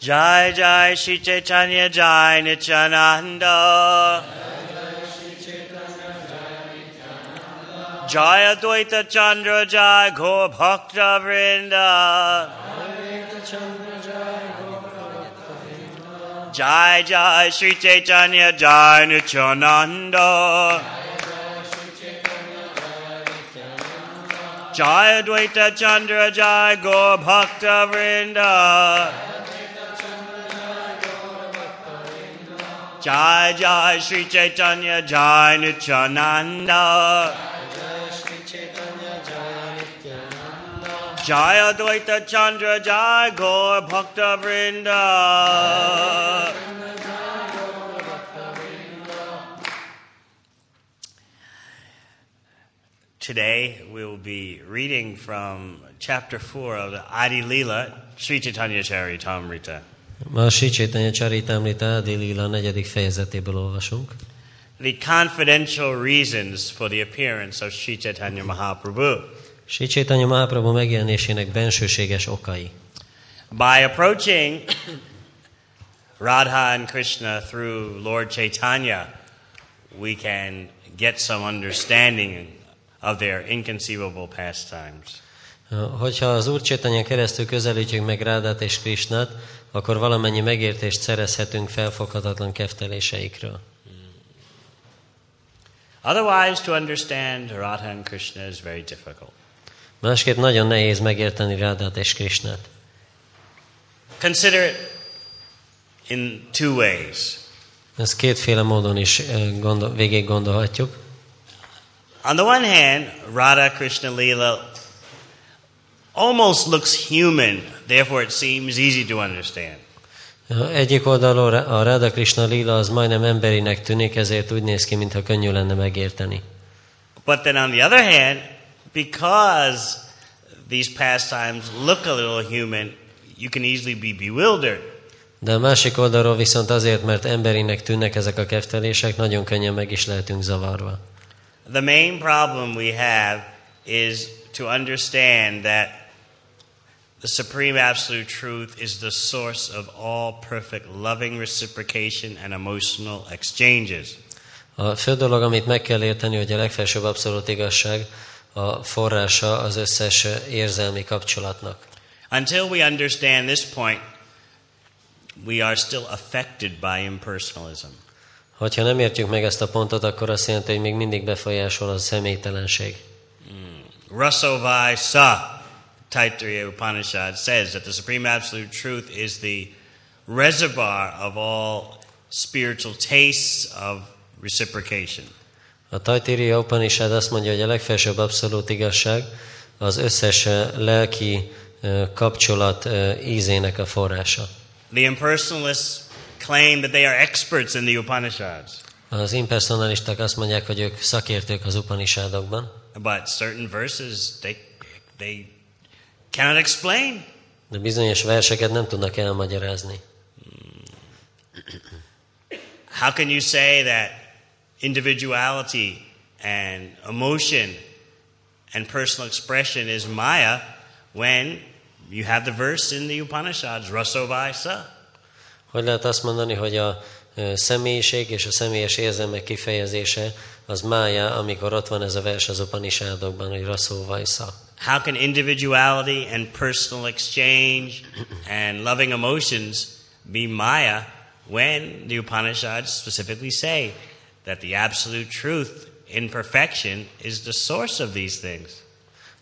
Jai Jai Shri Chaitanya Jai Nityananda. Jai Advaita Chandra Jai Gaur Bhakta Vrinda. Jai Jai Shri Chaitanya Jai Nityananda. Jai Advaita Chandra Jai Gaur Bhakta Vrinda. Jai Jai Shri Chaitanya Jai Nityananda. Jai Advaita Chandra Jai Gaur Bhakta Vrinda. Today we will be reading from chapter 4 of the Adi Leela, Sri Chaitanya Charitamrita. Ma a Sri Chaitanya Charitamrita negyedik fejezetéből olvasunk. The confidential reasons for the appearance of Sri Chaitanya Mahaprabhu. Sri Chaitanya Mahaprabhu megjelenésének bensőséges okai. By approaching Radha and Krishna through Lord Chaitanya, we can get some understanding of their inconceivable pastimes. Hogyha az Úr Chaitanya keresztül közelítjük meg Rádát és Krisnát, akkor valamennyi megértést szerezhetünk felfoghatatlan kefteléseikről. Otherwise, to understand Radha and Krishna is very difficult. Másképp nagyon nehéz megérteni Rádát és Krisnát. Consider it in two ways. Ezt kétféle módon is eh, gondol, végig gondolhatjuk. On the one hand, Radha Krishna Leela almost looks human, therefore it seems easy to understand. Egyik oldalról a Radha Krishna Lila az majdnem emberinek tűnik, ezért úgy néz ki, mintha könnyű lenne megérteni. But then on the other hand, because these pastimes look a little human, you can easily be bewildered. De a másik oldalról viszont azért, mert emberinek tűnnek ezek a keftelések, nagyon könnyen meg is lehetünk zavarva. The main problem we have is to understand that the supreme absolute truth is the source of all perfect loving reciprocation and emotional exchanges. A fő dolog, amit meg kell érteni, hogy a legfelsőbb abszolút igazság a forrása az összes érzelmi kapcsolatnak. Until we understand this point, we are still affected by impersonalism. Hogyha nem értjük meg ezt a pontot, akkor azt jelenti, hogy még mindig befolyásol a személytelenség. Rasovai Sa, Taittiriya Upanishad says that the supreme absolute truth is the reservoir of all spiritual tastes of reciprocation. A Tajtiriya Upanishad azt mondja, hogy a legfelsőbb abszolút igazság az összes eh, lelki eh, kapcsolat eh, ízének a forrása. The impersonalists claim that they are experts in the Upanishads, Az impersonalisták azt mondják, hogy ők szakértők az Upanishadokban, but certain verses they they cannot explain. de bizonyos verseket nem tudnak elmagyarázni. How can you say that individuality and emotion and personal expression is Maya when you have the verse in the Upanishads, Rasovai Sa? Hogy lehet azt mondani, hogy a személyiség és a személyes érzelmek kifejezése az mája, amikor ott van ez a vers az Upanishadokban, hogy Rasó Vajsza. How can individuality and personal exchange and loving emotions be Maya when the Upanishads specifically say that the absolute truth in perfection is the source of these things?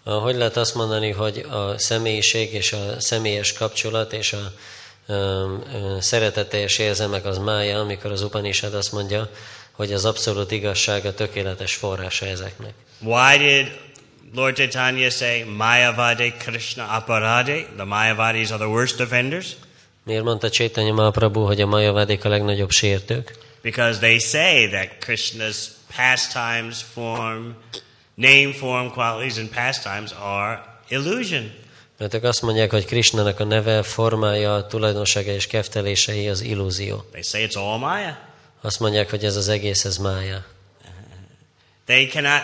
Hogy lehet azt mondani, hogy a személyiség és a személyes kapcsolat és a um, szereteteljes érzelmek az mája, amikor az Upanishad azt mondja, hogy az abszolút igazság a tökéletes forrása ezeknek. Why did Lord Chaitanya say Mayavade Krishna Aparade? The Mayavadis are the worst offenders? Miért mondta Chaitanya Mahaprabhu, hogy a majavádik a legnagyobb sértők? Because they say that Krishna's pastimes, form, name, form, qualities, and pastimes are illusion. Mert ők azt mondják, hogy Krishnának a neve, formája, tulajdonsága és keftelései az illúzió. They say it's all Maya. Azt mondják, hogy ez az egész, ez mája. They cannot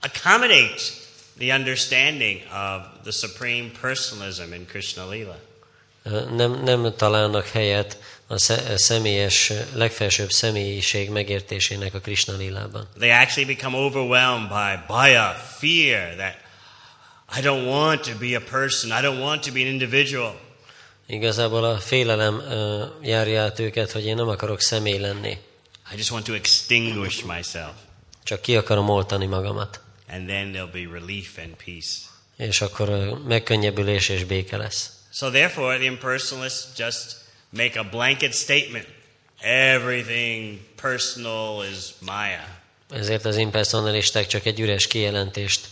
accommodate the understanding of the supreme personalism in Krishna Lila. nem, nem találnak helyet a személyes, legfelsőbb személyiség megértésének a Krishna lilában. They actually become overwhelmed by bhaya, fear that I don't want to be a person, I don't want to be an individual. Igazából a félelem uh, járja át őket, hogy én nem akarok személy lenni. I just want to extinguish myself. Csak ki akarom oltani magamat. And then there'll be relief and peace. És akkor uh, megkönnyebbülés és béke lesz. So therefore the impersonalists just make a blanket statement. Everything personal is Maya. Ezért az impersonalisták csak egy üres kijelentést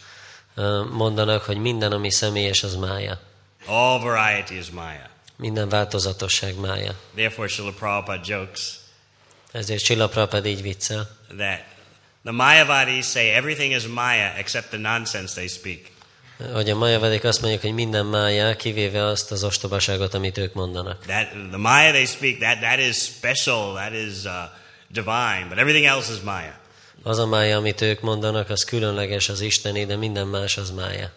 mondanak, hogy minden, ami személyes, az mája. All variety is Maya. Minden változatosság mája. Therefore Srila Prabhupada jokes. Ezért Srila Prabhupada így viccel. That the Mayavadis say everything is Maya except the nonsense they speak. Hogy a Mayavedek azt mondják, hogy minden mája, kivéve azt az ostobaságot, amit ők mondanak. That the Maya they speak, that that is special, that is uh, divine, but everything else is Maya. Az a mája, amit ők mondanak, az különleges az Isteni, de minden más az mája.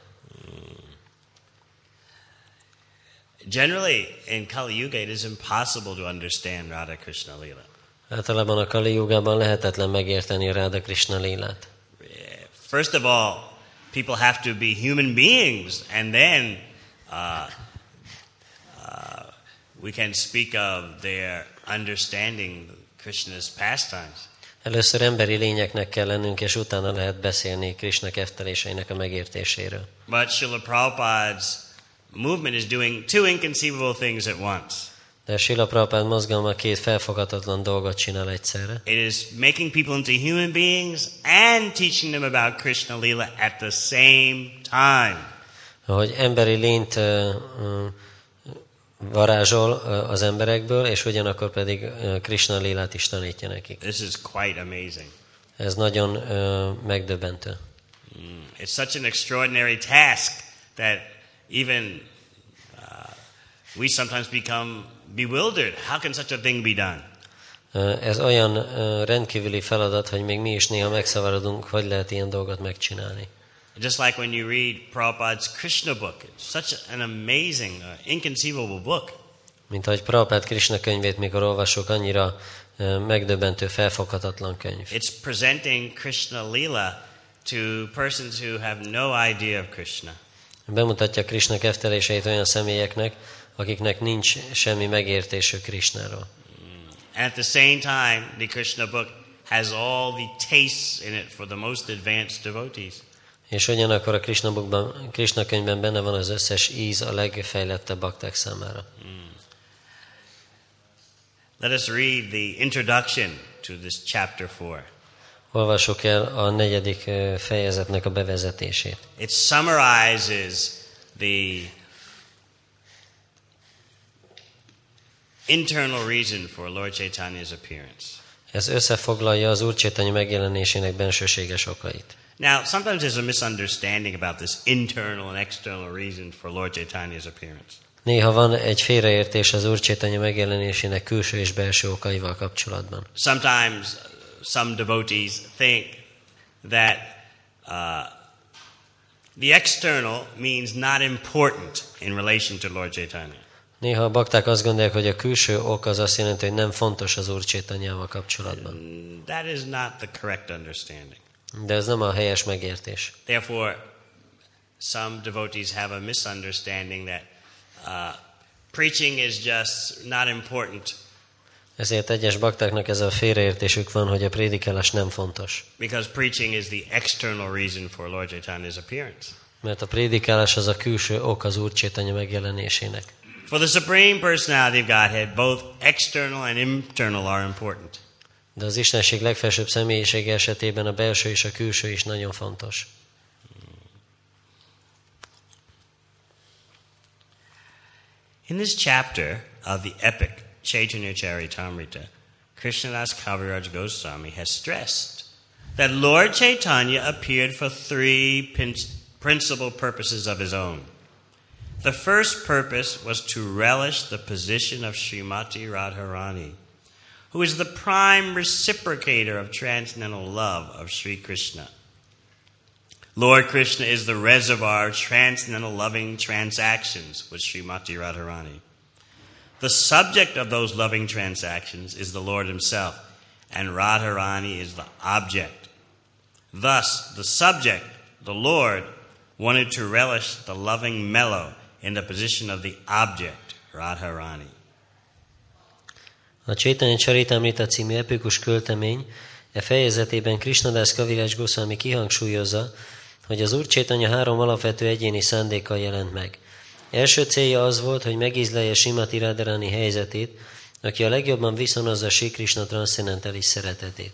Generally, in Kali Yuga, it is impossible to understand Radha Krishna Lila. Általában a Kali Yugában lehetetlen megérteni Radha Krishna lilát. First of all, people have to be human beings, and then uh, uh, we can speak of their understanding Krishna's pastimes. Először emberi lényeknek kell lennünk, és utána lehet beszélni Krishna kefteléseinek a megértéséről. But Srila Prabhupada's movement is doing two inconceivable things at once. De Srila Prabhupada mozgalma két felfoghatatlan dolgot csinál egyszerre. It is making people into human beings and teaching them about Krishna Lila at the same time. Hogy emberi lényt uh, varázsol az emberekből, és ugyanakkor pedig Krishna lélát is tanítja nekik. This is quite amazing. Ez nagyon uh, megdöbbentő. Mm. It's such an extraordinary task that even uh, we sometimes become bewildered. How can such a thing be done? Ez olyan rendkívüli feladat, hogy még mi is néha megszavarodunk, hogy lehet ilyen dolgot megcsinálni. Just like when you read Prabhupada's Krishna book, it's such an amazing, uh, inconceivable book. Mint ahogy Prabhupada Krishna könyvét, mikor olvasok, annyira uh, megdöbbentő, felfoghatatlan könyv. It's presenting Krishna Lila to persons who have no idea of Krishna. Bemutatja Krishna kefteléseit olyan személyeknek, akiknek nincs semmi megértésük Krishnáról. And at the same time, the Krishna book has all the tastes in it for the most advanced devotees. És ugyanakkor a Krishna, bookban, Krishna könyvben benne van az összes íz a legfejlettebb bakták számára. Mm. Let us read the introduction to this chapter 4. Olvassuk el a negyedik fejezetnek a bevezetését. It summarizes the internal reason for Lord Chaitanya's appearance. Ez összefoglalja az Úr Chaitanya megjelenésének bensőséges okait. Now, sometimes there's a misunderstanding about this internal and external reason for Lord Chaitanya's appearance. Néha van egy félreértés az Úr Chaitanya megjelenésének külső és belső okaival kapcsolatban. Sometimes some devotees think that uh, the external means not important in relation to Lord Chaitanya. Néha a bakták azt gondolják, hogy a külső ok az azt jelenti, hogy nem fontos az Úr Chaitanyával kapcsolatban. That is not the correct understanding. De ez nem a helyes megértés. Therefore, some devotees have a misunderstanding that uh, preaching is just not important. Ezért egyes baktáknak ez a félreértésük van, hogy a prédikálás nem fontos. Because preaching is the external reason for Lord Chaitanya's appearance. Mert a prédikálás az a külső ok az Úr Chaitanya megjelenésének. For the supreme personality of Godhead, both external and internal are important. De az Istenség legfelsőbb személyisége esetében a belső és a külső is nagyon fontos. In this chapter of the epic Chaitanya Charitamrita, Krishnadas Kaviraj Goswami has stressed that Lord Chaitanya appeared for three principal purposes of his own. The first purpose was to relish the position of Srimati Radharani who is the prime reciprocator of transcendental love of Sri Krishna. Lord Krishna is the reservoir of transcendental loving transactions with Srimati Radharani. The subject of those loving transactions is the Lord Himself, and Radharani is the object. Thus, the subject, the Lord, wanted to relish the loving mellow in the position of the object, Radharani. A Csétanya Csaritamrita című epikus költemény e fejezetében Krishnadász Kavirás Goswami kihangsúlyozza, hogy az Úr Csétanya három alapvető egyéni szándékkal jelent meg. Első célja az volt, hogy megízlelje Simati Radharani helyzetét, aki a legjobban viszonozza Sri Krishna transzcendentális szeretetét.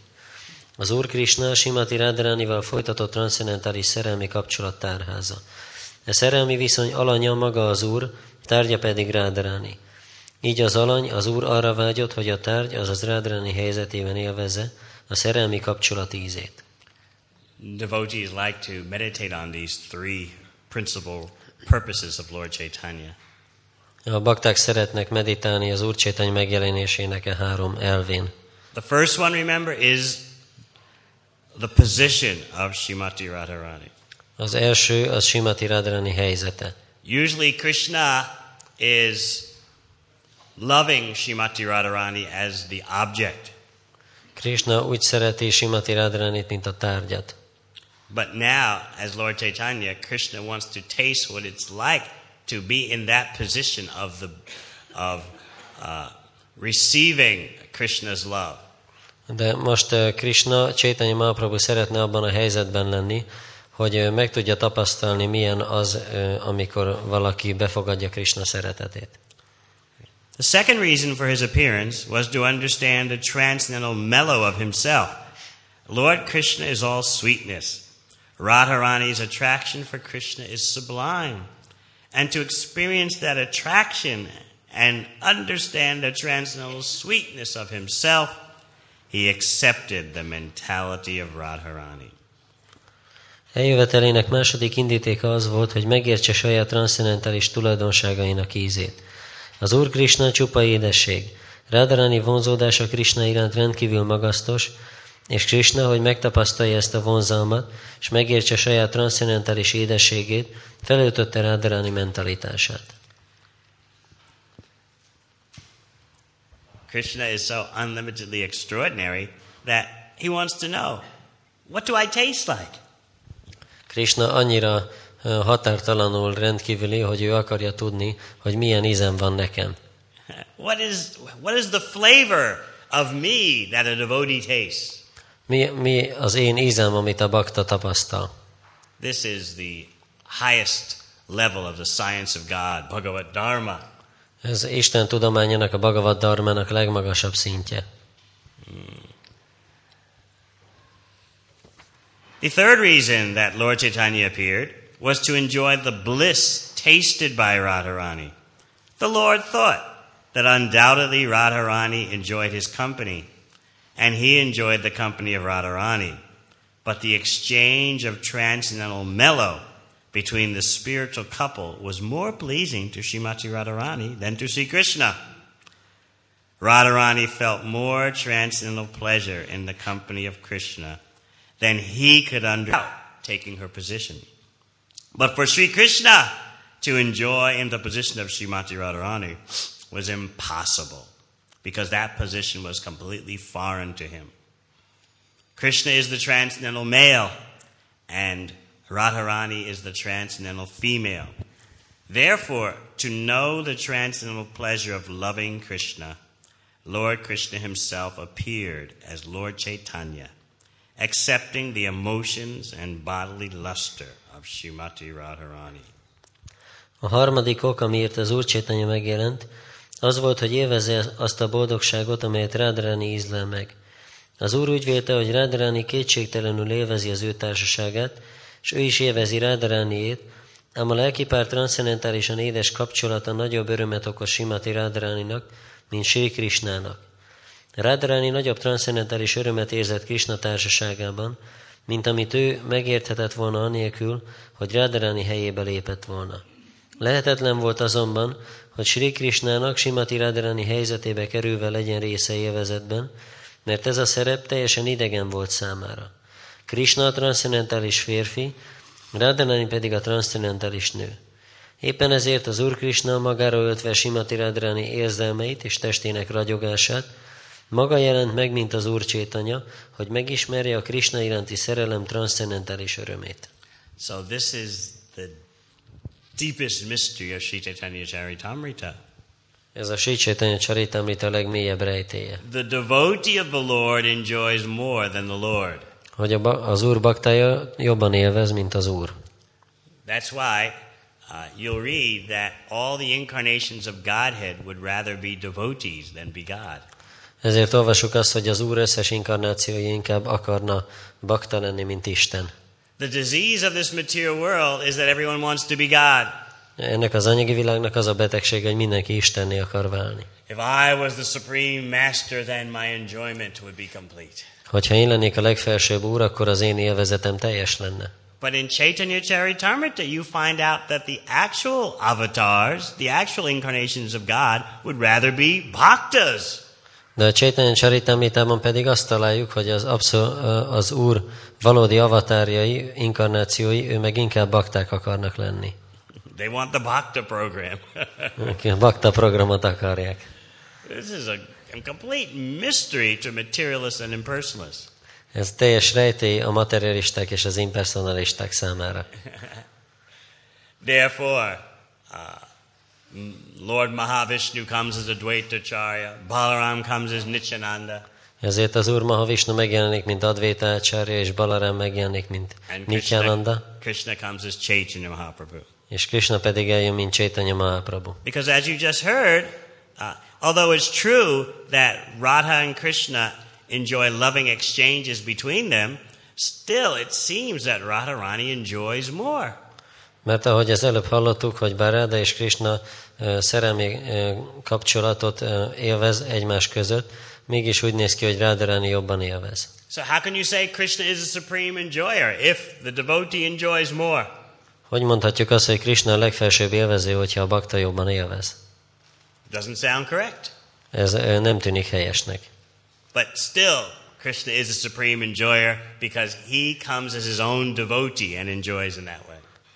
Az Úr Krishna Simati Radharanival folytatott transzcendentális szerelmi kapcsolat tárháza. E szerelmi viszony alanya maga az Úr, tárgya pedig Radharani. Így az alany, az Úr arra vágyott, hogy a tárgy, azaz Radharani helyzetében élvezze a szerelmi kapcsolat ízét. Devotees like to meditate on these three principal purposes of Lord Chaitanya. A bakták szeretnek meditálni az Úr Csétany megjelenésének e három elvén. The first one, remember, is the position of Shrimati Radharani. Az első az Simati Radharani helyzete. Usually, Krishna is loving Shrimati Radharani as the object. Krishna úgy szereti Simati Radharanit, mint a tárgyat. But now, as Lord Chaitanya, Krishna wants to taste what it's like to be in that position of the of uh, receiving Krishna's love. De most uh, Krishna, Chaitanya Mahaprabhu szeretne abban a helyzetben lenni, hogy uh, meg tudja tapasztalni, milyen az, uh, amikor valaki befogadja Krishna szeretetét. The second reason for his appearance was to understand the transcendental mellow of himself. Lord Krishna is all sweetness. Radharani's attraction for Krishna is sublime. And to experience that attraction and understand the transcendental sweetness of himself, he accepted the mentality of Radharani. Eljövetelének második indítéka az volt, hogy megértse saját transzcendentális tulajdonságainak ízét. Az Úr Krishna csupa édesség. Radharani vonzódása Krishna iránt rendkívül magasztos, és Krishna, hogy megtapasztalja ezt a vonzalmat, és megértse saját transzcendentális édességét, felöltötte Radharani mentalitását. Krishna is so unlimitedly extraordinary that he wants to know what do I taste like? Krishna annyira határtalanul rendkívüli, hogy ő akarja tudni, hogy milyen ízem van nekem. What is, what is the flavor of me that a devotee tastes? Mi, mi az én ízem, amit a bakta tapasztal? This is the highest level of the science of God, Bhagavad Dharma. Ez Isten tudományának, a Bhagavad Dharmának legmagasabb szintje. The third reason that Lord Chaitanya appeared was to enjoy the bliss tasted by Radharani. The Lord thought that undoubtedly Radharani enjoyed his company, and he enjoyed the company of Radharani. But the exchange of transcendental mellow between the spiritual couple was more pleasing to Shrimati Radharani than to Sri Krishna. Radharani felt more transcendental pleasure in the company of Krishna than he could under taking her position. But for Sri Krishna to enjoy in the position of Srimati Radharani was impossible because that position was completely foreign to him. Krishna is the transcendental male and Radharani is the transcendental female. Therefore, to know the transcendental pleasure of loving Krishna, Lord Krishna himself appeared as Lord Chaitanya, accepting the emotions and bodily luster of Shrimati Radharani. A harmadik ok, amiért az Úr Csétanya megjelent, az volt, hogy élvezze azt a boldogságot, amelyet Radharani ízlel meg. Az Úr úgy vélte, hogy Radharani kétségtelenül élvezi az ő társaságát, és ő is élvezi Radharaniét, ám a lelkipár transzcendentálisan édes kapcsolata nagyobb örömet okoz Simati Radharaninak, mint Sri Krishnának. Radharani nagyobb transzcendentális örömet érzett Krishna társaságában, mint amit ő megérthetett volna anélkül, hogy Radharani helyébe lépett volna. Lehetetlen volt azonban, hogy Sri Krishnának Simati Radharani helyzetébe kerülve legyen része élvezetben, mert ez a szerep teljesen idegen volt számára. Krishna a transzcendentális férfi, Radharani pedig a transzcendentális nő. Éppen ezért az Úr Krishna magára öltve Simati Radharani érzelmeit és testének ragyogását, maga jelent meg, mint az Úr Csétanya, hogy megismerje a Krishna iránti szerelem transzcendentális örömét. So this is deepest mystery of Sri Chaitanya Charitamrita. Ez a Sri Chaitanya Charitamrita legmélyebb rejtéje. The devotee of the Lord enjoys more than the Lord. Hogy az Úr baktája jobban élvez, mint az Úr. That's why uh, you'll read that all the incarnations of Godhead would rather be devotees than be God. Ezért olvasjuk azt, hogy az Úr összes inkarnációja inkább akarna bakta lenni, mint Isten. The disease of this material world is that everyone wants to be God. Ennek az anyagi világnak az a betegség, hogy mindenki Istenné akar válni. If I was the supreme master, then my enjoyment would be complete. Hogyha én lennék a legfelsőbb úr, akkor az én élvezetem teljes lenne. But in Chaitanya Charitamrita, you find out that the actual avatars, the actual incarnations of God, would rather be bhaktas. De a Chaitanya Charitamritában pedig azt találjuk, hogy az, abszol, az Úr valódi avatárjai, inkarnációi, ő meg inkább bakták akarnak lenni. They want the bhakta program. A bakta programot akarják. this is a, a complete mystery to materialists and impersonalists. Ez teljes rejtély a materialisták és az impersonalisták számára. Therefore, uh, Lord Mahavishnu comes as Advaitacharya, Balaram comes as Nityananda, Ezért az Úr Mahavishnu megjelenik, mint Advaita Acharya, és Balaram megjelenik, mint and Nityananda, Krishna, comes as Chaitanya Mahaprabhu. és Krishna pedig eljön, mint Chaitanya Mahaprabhu. Because as you just heard, uh, although it's true that Radha and Krishna enjoy loving exchanges between them, still it seems that Radharani enjoys more. Mert ahogy az előbb hallottuk, hogy bár Ráda és Krishna ö, szerelmi ö, kapcsolatot ö, élvez egymás között, mégis úgy néz ki, hogy Rádarani jobban élvez. So how can you say Krishna is a supreme enjoyer if the devotee enjoys more? Hogy mondhatjuk azt, hogy Krishna a legfelsőbb élvező, hogyha a bakta jobban élvez? Doesn't sound correct. Ez nem tűnik helyesnek. But still, Krishna is a supreme enjoyer because he comes as his own devotee and enjoys in that way.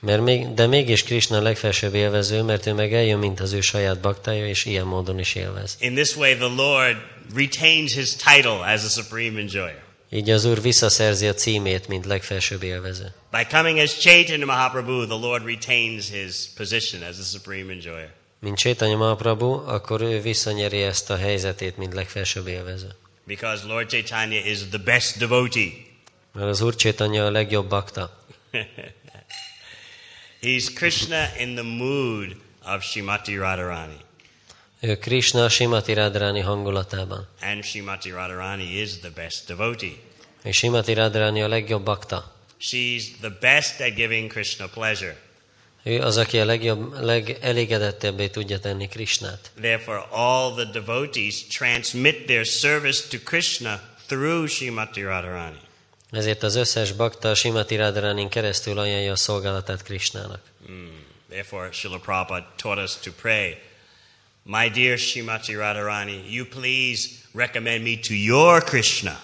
Mert még, de mégis Krishna legfelsőbb élvező, mert ő meg eljön, mint az ő saját baktája, és ilyen módon is élvez. In this way, the Lord retains his title as a supreme enjoyer. Így az Úr visszaszerzi a címét, mint legfelsőbb élvező. By coming as Chaitanya Mahaprabhu, the Lord retains his position as a supreme enjoyer. Mint Chaitanya Mahaprabhu, akkor ő visszanyeri ezt a helyzetét, mint legfelsőbb élvező. Because Lord Chaitanya is the best devotee. Mert az Úr Chaitanya a legjobb bakta. He's Krishna in the mood of Shrimati Radharani. Ő Krishna Simati Radharani hangulatában. And Shrimati Radharani is the best devotee. És Simati Radharani a legjobb bakta. She's the best at giving Krishna pleasure. Ő az, aki a legjobb, legelégedettebbé tudja tenni Krishnát. Therefore, all the devotees transmit their service to Krishna through Shrimati Radharani. Ezért az összes bakta Simati Radharanin keresztül ajánlja a szolgálatát Krishnának. Mm. Therefore, Srila Prabhupada taught us to pray, My dear Shrimati Radharani, you please recommend me to your Krishna.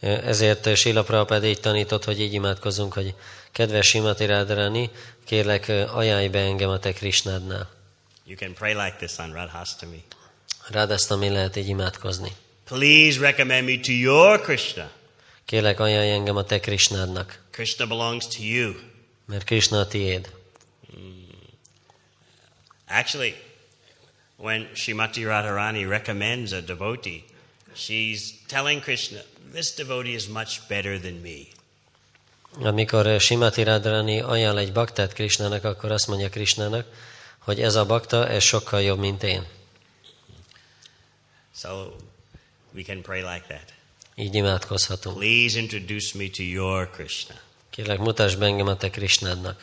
Ezért Sila Prabhupada így tanított, hogy így imádkozzunk, hogy kedves Simati Radharani, kérlek ajánlj be engem a te Krishnádnál. You can pray like this on Radhastami. Radhastami lehet így imádkozni. Please recommend me to your Krishna. Kérlek ajánlj engem a te Krishnádnak, Krishna belongs to you. mert Krishna a tiéd. Actually, when Shrimati Radharani recommends a devotee, she's telling Krishna, this devotee is much better than me. Amikor Simati Radharani ajánl egy baktát Krishnának, akkor azt mondja Krishnának, hogy ez a bakta, ez sokkal jobb, mint én. So we can pray like that. Imádkozhatunk. Please introduce me to your Krishna. Kérlek, mutasd be engem a te Krishnádnak.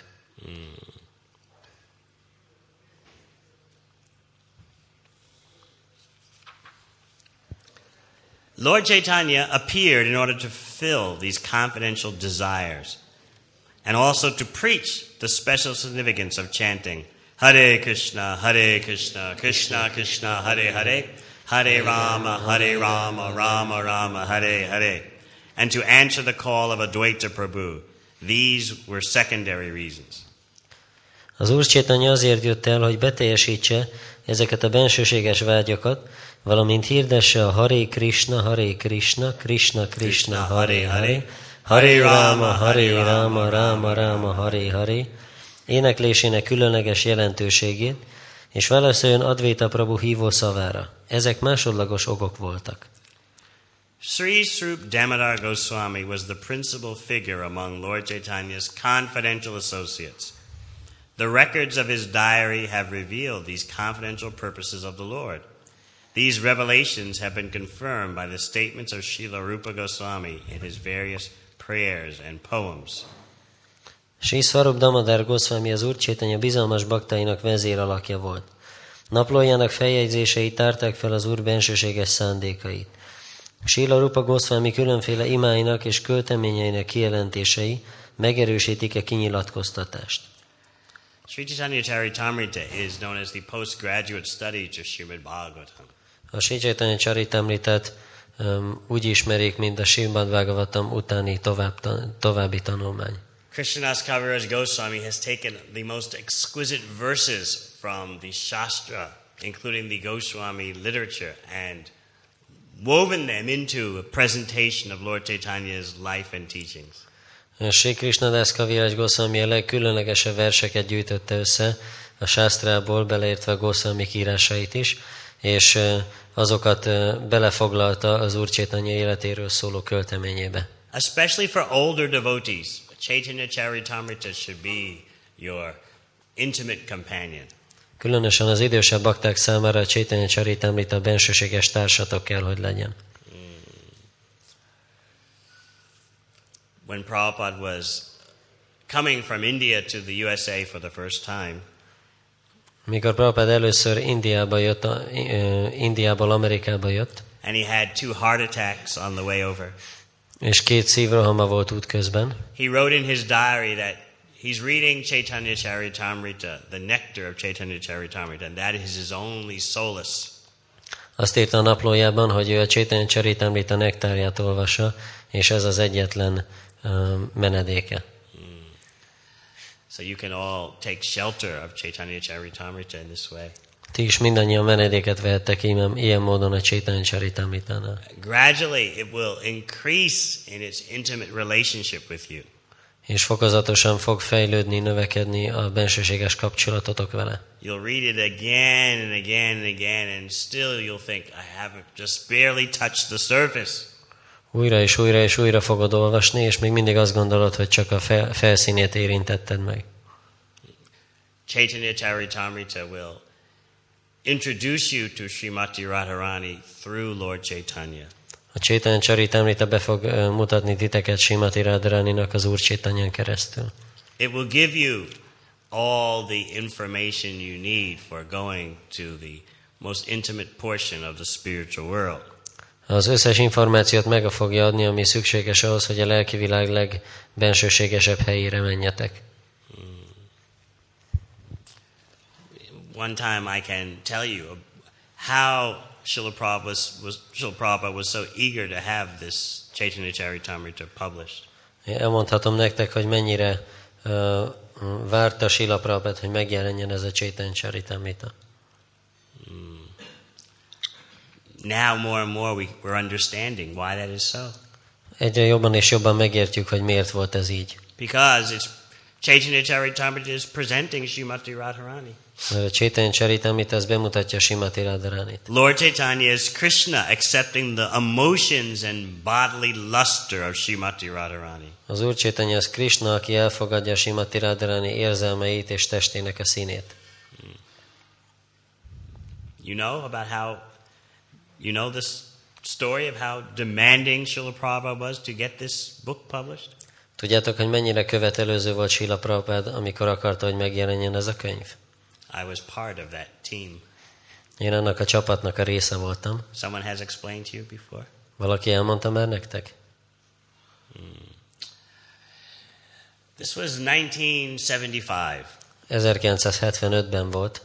Lord Chaitanya appeared in order to fill these confidential desires and also to preach the special significance of chanting Hare Krishna, Hare Krishna, Krishna Krishna, Hare Hare, Hare Rama, Hare Rama, Rama Rama, Hare Hare, and to answer the call of Advaita Prabhu. These were secondary reasons. Az Úr Csétanya azért jött el, hogy beteljesítse ezeket a bensőséges vágyakat, valamint hirdesse a Hare Krishna, Hare Krishna, Krishna Krishna, Hare Hare, Hare Rama, Hare Rama, Rama Rama, Hare Hare, éneklésének különleges jelentőségét, és válaszoljon Advaita Prabhu hívó szavára. Ezek másodlagos okok voltak. Sri Srup Damodar Goswami was the principal figure among Lord Chaitanya's confidential associates. The records of his diary have revealed these confidential purposes of the Lord. These revelations have been confirmed by the statements of Srila Rupa Goswami in his various prayers and poems. Sri Swarup Damodar Goswami az Úr Csétanya bizalmas baktáinak vezéralakja volt. Naplójának feljegyzései tárták fel az Úr bensőséges szándékait. Sila Rupa Goswami különféle imáinak és költeményeinek kijelentései megerősítik a kinyilatkoztatást. Sri Chaitanya Charitamrita is known as the postgraduate study to Srimad Bhagavatam. A Sri Chaitanya Charitamritát um, úgy ismerik, mint a Srimad Bhagavatam utáni tovább, további tanulmány. Krishnadas Kaviraj Goswami has taken the most exquisite verses from the Shastra, including the Goswami literature, and woven them into a presentation of Lord Chaitanya's life and teachings. Sri Krishnadas Kaviraj Goswami a legkülönlegesebb verseket gyűjtötte össze a sásztrából, beleértve a Goswami írásait is, és azokat belefoglalta az Úr Csétanya életéről szóló költeményébe. Especially for older devotees, Chaitanya Charitamrita should be your intimate companion. Különösen az idősebb bakták számára a Csétanya Charitamrita bensőséges társatok kell, hogy legyen. When Prabhupada was coming from India to the USA for the first time, Mikor Prabhupád először Indiába jött, Indiából Amerikába jött, and he had two heart attacks on the way over, és két szívrohama volt útközben, he wrote in his diary that he's reading Chaitanya Charitamrita, the nectar of Chaitanya Charitamrita, and that is his only solace. Azt írta a naplójában, hogy ő a Csétanya Charitamrita nektárját olvassa, és ez az egyetlen ö, menedéke. So you can all take shelter of Chaitanya Charitamrita in this way. Ti is mindannyian menedéket vehettek ilyen, ilyen módon a Csétanya Charitamritánál. Gradually, it will increase in its intimate relationship with you. És fokozatosan fog fejlődni, növekedni a bensőséges kapcsolatotok vele. You'll read it again and again and again, and still you'll think, I haven't just barely touched the surface. Újra és újra és újra fogod olvasni, és még mindig azt gondolod, hogy csak a fel, felszínét érintetted meg. Chaitanya Charitamrita will introduce you to Srimati Radharani through Lord Chaitanya. A Csétanya Charitamrita be fog mutatni titeket Simati Radharaninak az Úr Csétanyán keresztül. It will give you all the information you need for going to the most intimate portion of the spiritual world. Az összes információt meg fogja adni, ami szükséges ahhoz, hogy a lelki világ legbensőségesebb helyére menjetek. One time I can tell you how Srila Prabhupada was, was, Srila Prabhupada was so eager to have this Chaitanya Charitamrita published. Elmondhatom nektek, hogy mennyire uh, várta Sila Prabhupát, hogy megjelenjen ez a Csétanya Charitamrita. Now more and more we, we're understanding why that is so. Egyre jobban és jobban megértjük, hogy miért volt ez így. Because it's Chaitanya Charitamrita is presenting Srimati Radharani. Charitamrita az bemutatja Simati. Lord Chaitanya is Krishna accepting the emotions and bodily luster of Srimati Radharani. Az Úr Csétanya az Krishna, aki elfogadja Simati Radharani érzelmeit és testének a színét. You know about how, you know this story of how demanding Srila Prabhupada was to get this book published? Tudjátok, hogy mennyire követelőző volt Sila Prabhupád, amikor akarta, hogy megjelenjen ez a könyv? I was part of that team. Én annak a csapatnak a része voltam. Someone has explained to you before? Valaki elmondta már nektek? This was 1975. 1975-ben volt.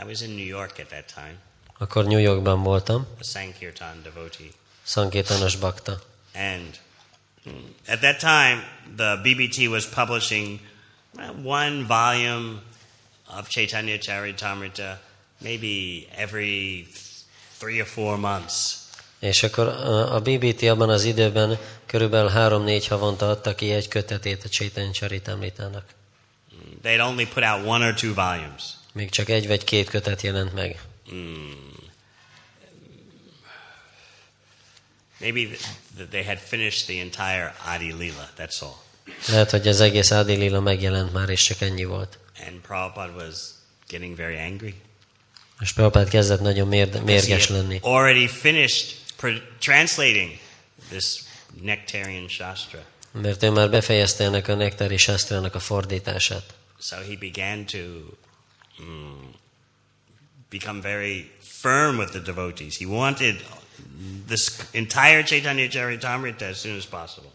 I was in New York at that time, Akkor New Yorkban voltam, a Sankirtan devotee. Szankirtanos bakta. And hmm, at that time, the BBT was publishing uh, one volume of Chaitanya Charitamrita maybe every three or four months. És akkor a a BBT abban az időben körülbelül három-négy havonta adta ki egy kötetét a Chaitanya Charitamritának. They'd only put out one or two volumes. Még csak egy vagy két kötet jelent meg. Maybe th- th- they had finished the entire Adi Lila, that's all. Lehet, hogy az egész Adi Lila megjelent már, és csak ennyi volt. And Prabhupada was getting very angry. És Prabhupád kezdett nagyon mérges lenni. already finished translating this Nectarian Shastra. Mert ő már befejezte ennek a nektári sásztrának a fordítását. So he began to mm, become very firm with the devotees. He wanted this entire Chaitanya Charitamrita as soon as possible.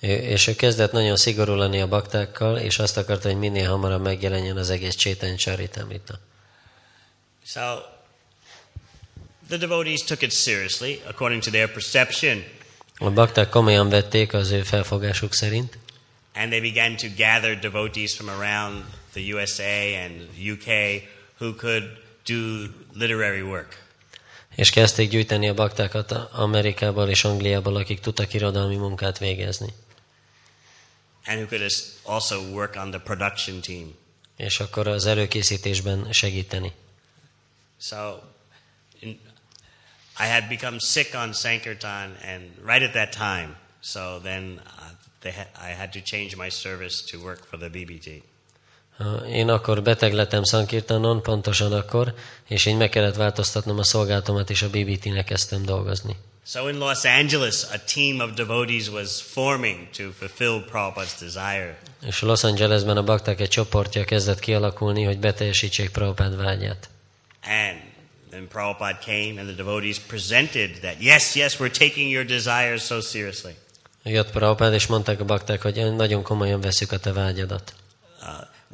És ő kezdett nagyon szigorú lenni a baktákkal, és azt akarta, hogy minél hamarabb megjelenjen az egész Csétány Csaritamrita. So the devotees took it seriously, according to their perception, A bakták komolyan vették az ő felfogásuk szerint, and they began to gather devotees from around the USA and UK who could do literary work. és kezdték gyűjteni a baktákat Amerikából és Angliából, akik tudtak irodalmi munkát végezni. And who could also work on the production team. És akkor az előkészítésben segíteni. So in, I had become sick on Sankirtan, and right at that time, so then uh, they ha- I had to change my service to work for the BBT. Én akkor beteg lettem Sankirtanon, pontosan akkor, és így meg kellett változtatnom a szolgálatomat, és a BBT-nek kezdtem dolgozni. So in Los Angeles, a team of devotees was forming to fulfill Prabhupada's desire. És Los Angelesben a bakták egy csoportja kezdett kialakulni, hogy beteljesítsék Prabhupád vágyát. And then Prabhupada came, and the devotees presented that, yes, yes, we're taking your desires so seriously. Jött Prabhupád, és mondták a bakták, hogy nagyon komolyan veszük a te vágyadat. Uh,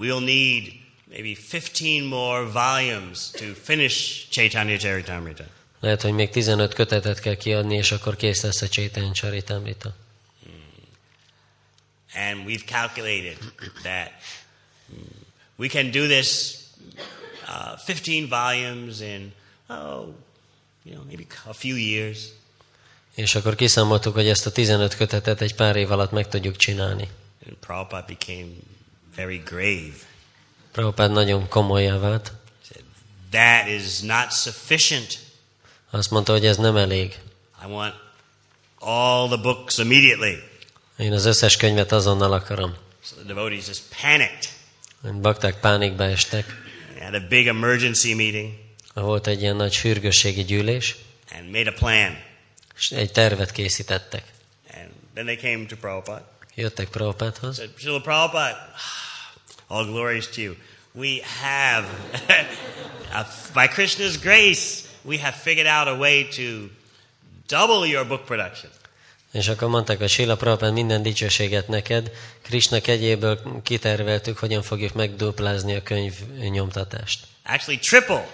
we'll need maybe 15 more volumes to finish Chaitanya Charitamrita. Lehet, hogy még 15 kötetet kell kiadni, és akkor kész lesz a Csétány Csaritamrita. And we've calculated that mm, we can do this uh, 15 volumes in, oh, you know, maybe a few years. És akkor kiszámoltuk, hogy ezt a 15 kötetet egy pár év alatt meg tudjuk csinálni. And Prabhupada became very grave. Prabhupád nagyon komolyá vált. That is not sufficient. Azt mondta, hogy ez nem elég. I want all the books immediately. Én az összes könyvet azonnal akarom. So the devotees just panicked. Bakták pánikba estek. Had a big emergency meeting Volt egy ilyen nagy sürgősségi gyűlés, and made a plan. és egy tervet készítettek. And then they came to Prabhupada. Jöttek Prabhupádhoz, said, Srila Prabhupada, all glories to you. We have, by Krishna's grace, we have figured out a way to double your book production. és akkor mondták, hogy Sila Prabhupád minden dicsőséget neked, Krishna kegyéből kiterveltük, hogyan fogjuk megduplázni a könyv nyomtatást. Actually, triple.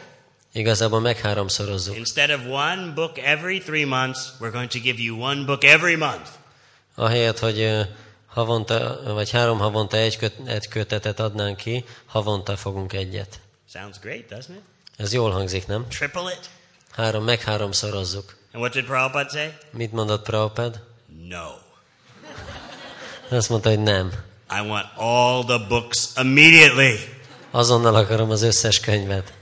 Igazából megháromszorozzuk. Instead of one book every three months, we're going to give you one book every month. Ahelyett, hogy havonta, vagy három havonta egy, köt, egy kötetet adnánk ki, havonta fogunk egyet. Sounds great, doesn't it? Ez jól hangzik, nem? Triple it. Három, meg háromszorozzuk. And what did Prabhupada say? Mit mondott Prabhupád? No. Azt mondta, hogy nem. I want all the books immediately. Azonnal akarom az összes könyvet.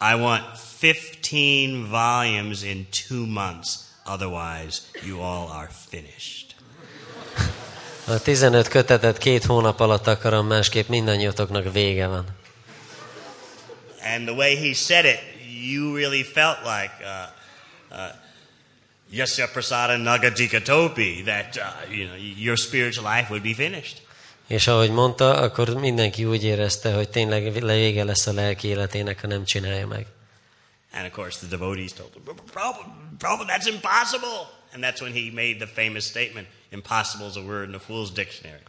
I want 15 volumes in two months. Otherwise, you all are finished. A 15 kötetet két hónap alatt akarom, másképp mindannyiatoknak vége van. And the way he said it, you really felt like uh, uh, Yasya Prasada Nagadika Topi, that uh, you know your spiritual life would be finished. És ahogy mondta, akkor mindenki úgy érezte, hogy tényleg vége lesz a lelki életének, ha nem csinálja meg. And of course, the devotees told him, Prabhupada, Prabhupada, that's impossible. And that's when he made the famous statement, impossible is a word in the fool's dictionary.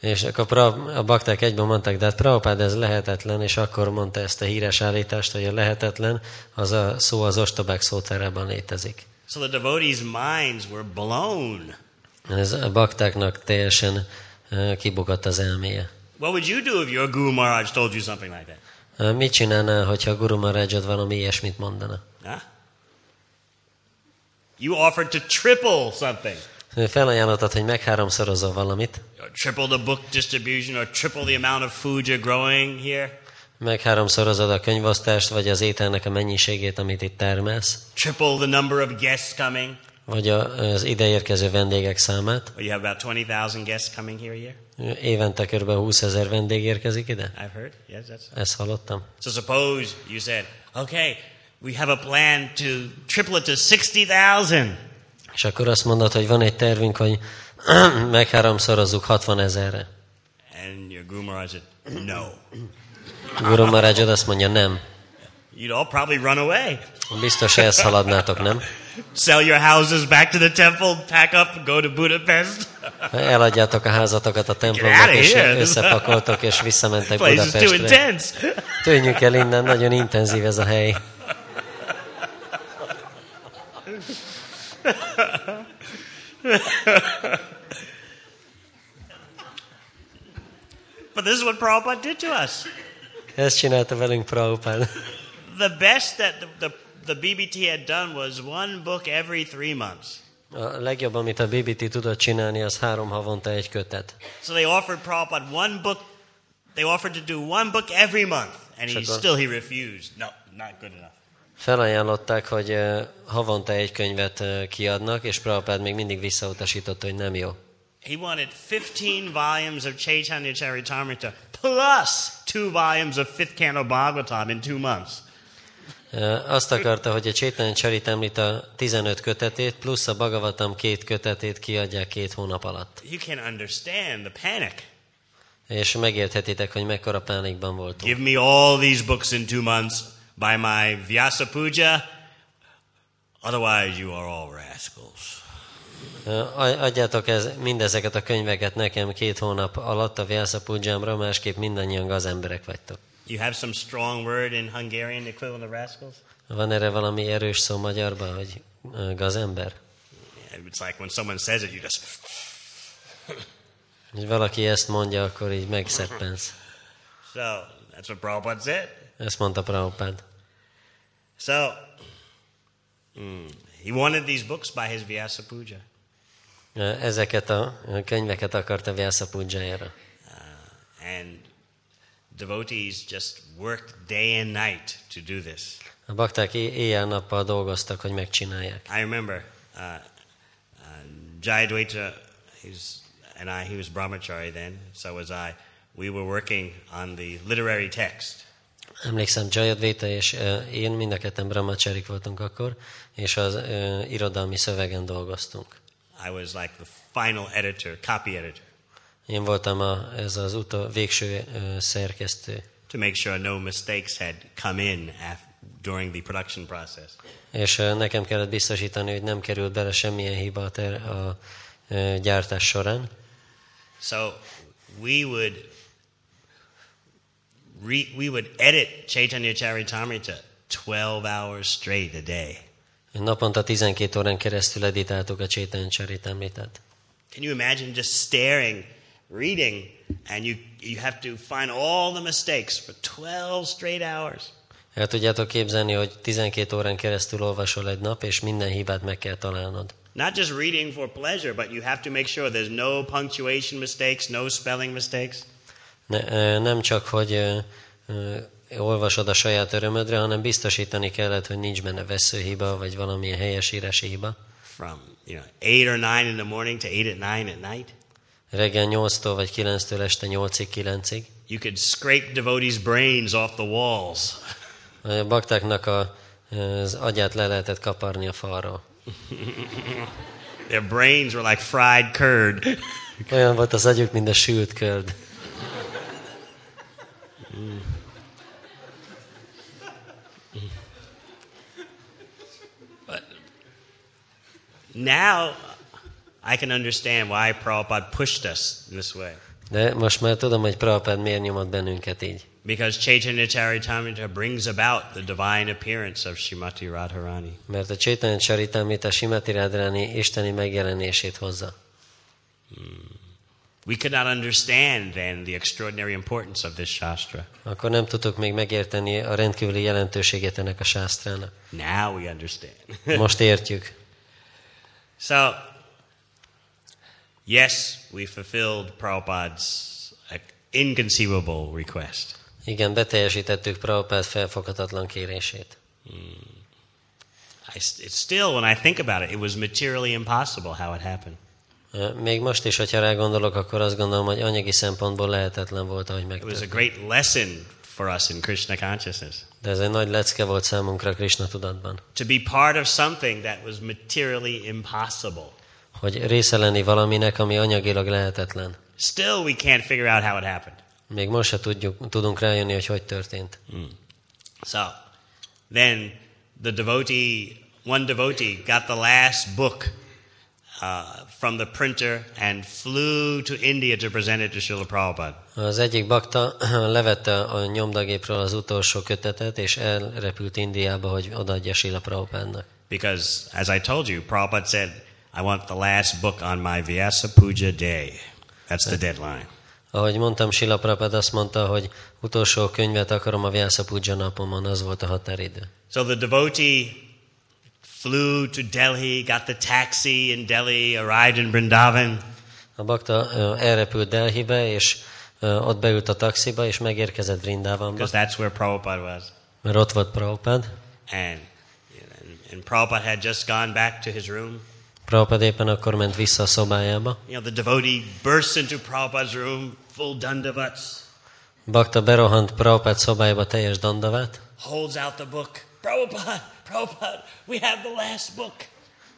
És akkor a bakták egyben mondták, de hát Prabhupád ez lehetetlen, és akkor mondta ezt a híres állítást, hogy a lehetetlen, az a szó az ostobák szótárában létezik. So the devotees' minds were blown. Ez a baktáknak teljesen kibukott az elméje. What would you do if your Guru Maharaj told you something like that? Mit csinálnál, hogyha a Guru Maharajod valami ilyesmit mondana? Huh? You offered to triple something. Ő Felajánlottad, hogy megháromszorozol valamit, triple the book distribution or triple the amount of food you're growing here. megháromszorozod a könyvosztást, vagy az ételnek a mennyiségét, amit itt termelsz, Triple the number of guests coming. vagy az ideérkező vendégek számát. You have about 20,000 guests coming here a year. Évente kb. 20 ezer vendég érkezik ide? I've heard. Yes, that's. Ezt hallottam. So suppose you said, okay, we have a plan to triple it to 60,000. És akkor azt mondod, hogy van egy tervünk, hogy megháromszorozzuk 60 ezerre. And your Guru Maharaj said, no. Guru Maharajod azt mondja, nem. You'd all probably run away. Biztos ehhez haladnátok, nem? Sell your houses back to the temple, pack up, go to Budapest. Eladjátok a házatokat a templomnak, és összepakoltok, és visszamentek Budapestre. Tűnjük el innen, nagyon intenzív ez a hely. But this is what Prabhupada did to us. Ezt csinálta velünk Prabhupád. The best that the, the, the BBT had done was one book every three months. A legjobb, amit a BBT tudott csinálni, az három havonta egy kötet. So they offered Prabhupada one book. They offered to do one book every month, and he still he refused. No, not good enough. Felajánlották, hogy havonta egy könyvet kiadnak, és Prabhupád még mindig visszautasította, hogy nem jó. He wanted 15 volumes of Chaitanya Charitamrita plus two volumes of Fifth Canto Bhagavatam in two months. Azt akarta, hogy a Csétany Charitamrita 15 kötetét, plusz a Bhagavatam két kötetét kiadják két hónap alatt. You can understand the panic. És megérthetitek, hogy mekkora pánikban voltunk. Give me all these books in two months by my Vyasa Puja, otherwise you are all rascals. Adjátok ez, mindezeket a könyveket nekem két hónap alatt a Vyasa Pujámra, másképp mindannyian gazemberek vagytok. You have some strong word in Hungarian equivalent of rascals? Van erre valami erős szó magyarban, hogy gazember? It's like when someone says it, you just. Hogy valaki ezt mondja, akkor így megszeppensz. So that's what Prabhupada said. Ezt mondta Prabhupád. So mm, he wanted these books by his Vyasa Puja. Ö, Ezeket a könyveket akarta Vyasa Pujájára. Uh, and devotees just worked day and night to do this. A bakták éjjel-nappal dolgoztak, hogy megcsinálják. I remember uh, uh, Jayadvaita, he's, and I, he was brahmachari then, so was I. We were working on the literary text. Emlékszem, Jayadvaita és én mind a ketten brahmacharik voltunk akkor, és az ö, irodalmi szövegen dolgoztunk. I was like the final editor, copy editor, Én voltam a, ez az utol, végső ö, szerkesztő, to make sure no mistakes had come in during the production process. és ö, nekem kellett biztosítani, hogy nem került bele semmilyen hiba a, ter, a ö, gyártás során. So we would re- we would edit Chaitanya Charitamrita 12 hours straight a day. Naponta 12 órán keresztül editáltuk a Csétany Charitamritát. Can you imagine just staring, reading, and you, you have to find all the mistakes for 12 straight hours? El tudjátok képzelni, hogy 12 órán keresztül olvasol egy nap, és minden hibát meg kell találnod. Not just reading for pleasure, but you have to make sure there's no punctuation mistakes, no spelling mistakes. Ne, nem csak, hogy olvasod a saját örömödre, hanem biztosítani kellett, hogy nincs benne veszőhiba, vagy valamilyen helyesírási hiba. From you know eight or nine in the morning to eight at nine at night. Reggel 8-tól vagy 9-től este 8-ig, 9-ig. You could scrape devotees' brains off the walls. A baktáknak a, az agyát le lehetett kaparni a falról. Their brains were like fried curd. Olyan volt az agyuk, mint a sült körd. Now I can understand why Prabhupada pushed us in this way. De most már tudom, hogy Prabhupád miért nyomott bennünket így. Because Chaitanya Charitamrita brings about the divine appearance of Srimati Radharani. Mert a Csétanya Csaritamrita Simati Radharani isteni megjelenését hozza. We could not understand then the extraordinary importance of this Shastra. akkor nem tudtuk még megérteni a rendkívüli jelentőségét ennek a sásztrának. Now we understand. Most értjük. so, yes, we fulfilled Prabhupada's inconceivable request. Igen, beteljesítettük Prabhupád felfoghatatlan kérését. Hmm. I, it's still, when I think about it, it was materially impossible how it happened. Még most is, hogyha rá gondolok, akkor azt gondolom, hogy anyagi szempontból lehetetlen volt, ahogy It was a megtörtént. great lesson for us in Krishna consciousness. De ez egy nagy lecke volt számunkra Krishna tudatban. To be part of something that was materially impossible. Hogy része lenni valaminek, ami anyagilag lehetetlen. Still, we can't figure out how it happened. Még most se tudjuk, tudunk rájönni, hogy hogy történt. So, then the devotee, one devotee, got the last book uh, from the printer and flew to India to present it to Srila Prabhupada. Az egyik bakta levette a nyomdagépről az utolsó kötetet, és elrepült Indiába, hogy odaadja Sila Prabhupádnak. Because, as I told you, Prabhupada said, I want the last book on my Vyasa Puja day. That's the deadline. Ahogy mondtam, Sila Prabhupád azt mondta, hogy utolsó könyvet akarom a Vyasa Puja napomon, az volt a határidő. So the devotee flew to Delhi, got the taxi in Delhi, arrived in Vrindavan, A bakta elrepült Delhibe, és ott beült a taxiba, és megérkezett Vrindávamba, because that's where Prabhupada was. mert ott volt Prabhupád. And, and Prabhupada had just gone back to his room. Prabhupád éppen akkor ment vissza a szobájába. You know, the devotee bursts into Prabhupada's room, full dandavats, Bakta berohant Prabhupád szobájába teljes dandavát, holds out the book. Prabhupada, Prabhupada, we have the last book.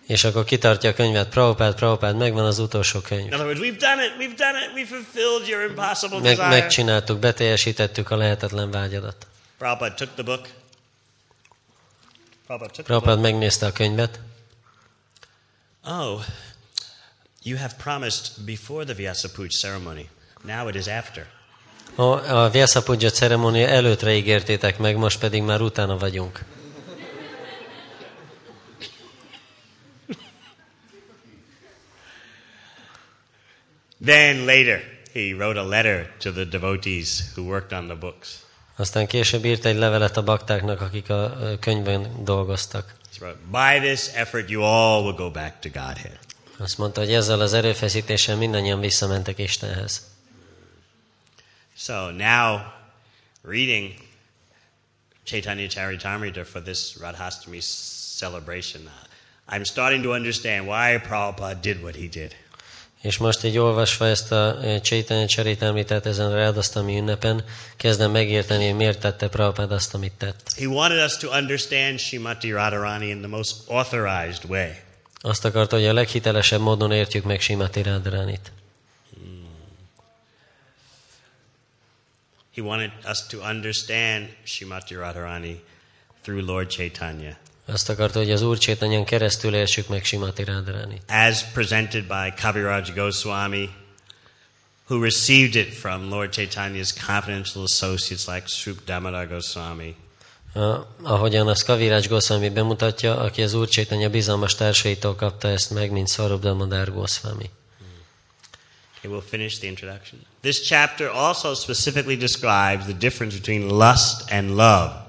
és akkor kitartja a könyvet, Prabhupád, Prabhupád, megvan az utolsó In könyv. other words, we've done it, we've done it, we fulfilled your impossible Meg, desire. megcsináltuk, beteljesítettük a lehetetlen vágyadat. Prabhupada took the book. Prabhupád megnézte a könyvet, Oh, you have promised before the Vyasa Puja ceremony. Now it is after. a, a Vyasapudja ceremónia előttre ígértétek meg, most pedig már utána vagyunk. Then later, he wrote a letter to the devotees who worked on the books. Aztán később írt egy levelet a baktáknak, akik a ö, könyvön dolgoztak. By this effort, you all will go back to Godhead. Azt mondta, hogy ezzel az erőfeszítéssel mindannyian visszamentek Istenhez. So now, reading Chaitanya Charitamrita for this Radhastami celebration, I'm starting to understand why Prabhupada did what he did. És most így olvasva ezt a ö, Chaitanya Charitamritát ezen a Rádasztami ünnepen, kezdem megérteni, hogy miért tette Prabhupád azt, amit tett. He wanted us to understand Srimati Radharani in the most authorized way. Azt akarta, hogy a leghitelesebb módon értjük meg Simati Radharánit. He wanted us to understand Srimati Radharani through Lord Chaitanya, Azt akarta, hogy az Úr Csétanyán keresztül értsük meg Simati Radharánit. as presented by Kaviraj Goswami, who received it from Lord Chaitanya's confidential associates like Srup Damodar Goswami. A, ahogyan azt Kavirács Goswami bemutatja, aki az Úr Csétanya bizalmas társaitól kapta ezt meg, mint Swarup Damodar Goswami. Okay, we'll finish the introduction. This chapter also specifically describes the difference between lust and love.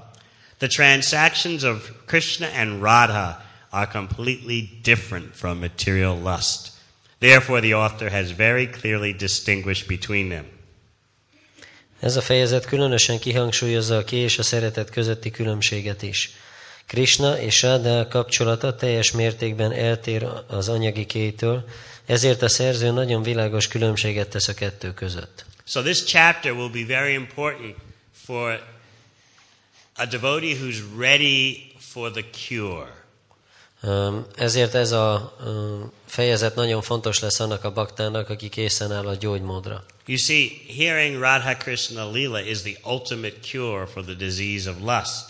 The transactions of Krishna and Radha are completely different from material lust. Therefore, the author has very clearly distinguished between them. Ez a fejezet különösen kihangsúlyozza a ki és a szeretet közötti különbséget is. Krishna és Radha kapcsolata teljes mértékben eltér az anyagi kétől, ezért a szerző nagyon világos különbséget tesz a kettő között. So, this chapter will be very important for a devotee who's ready for the cure. Ezért ez a fejezet nagyon fontos lesz annak a baktának, aki készen áll a gyógymódra. You see, hearing Radha Krishna Lila is the ultimate cure for the disease of lust.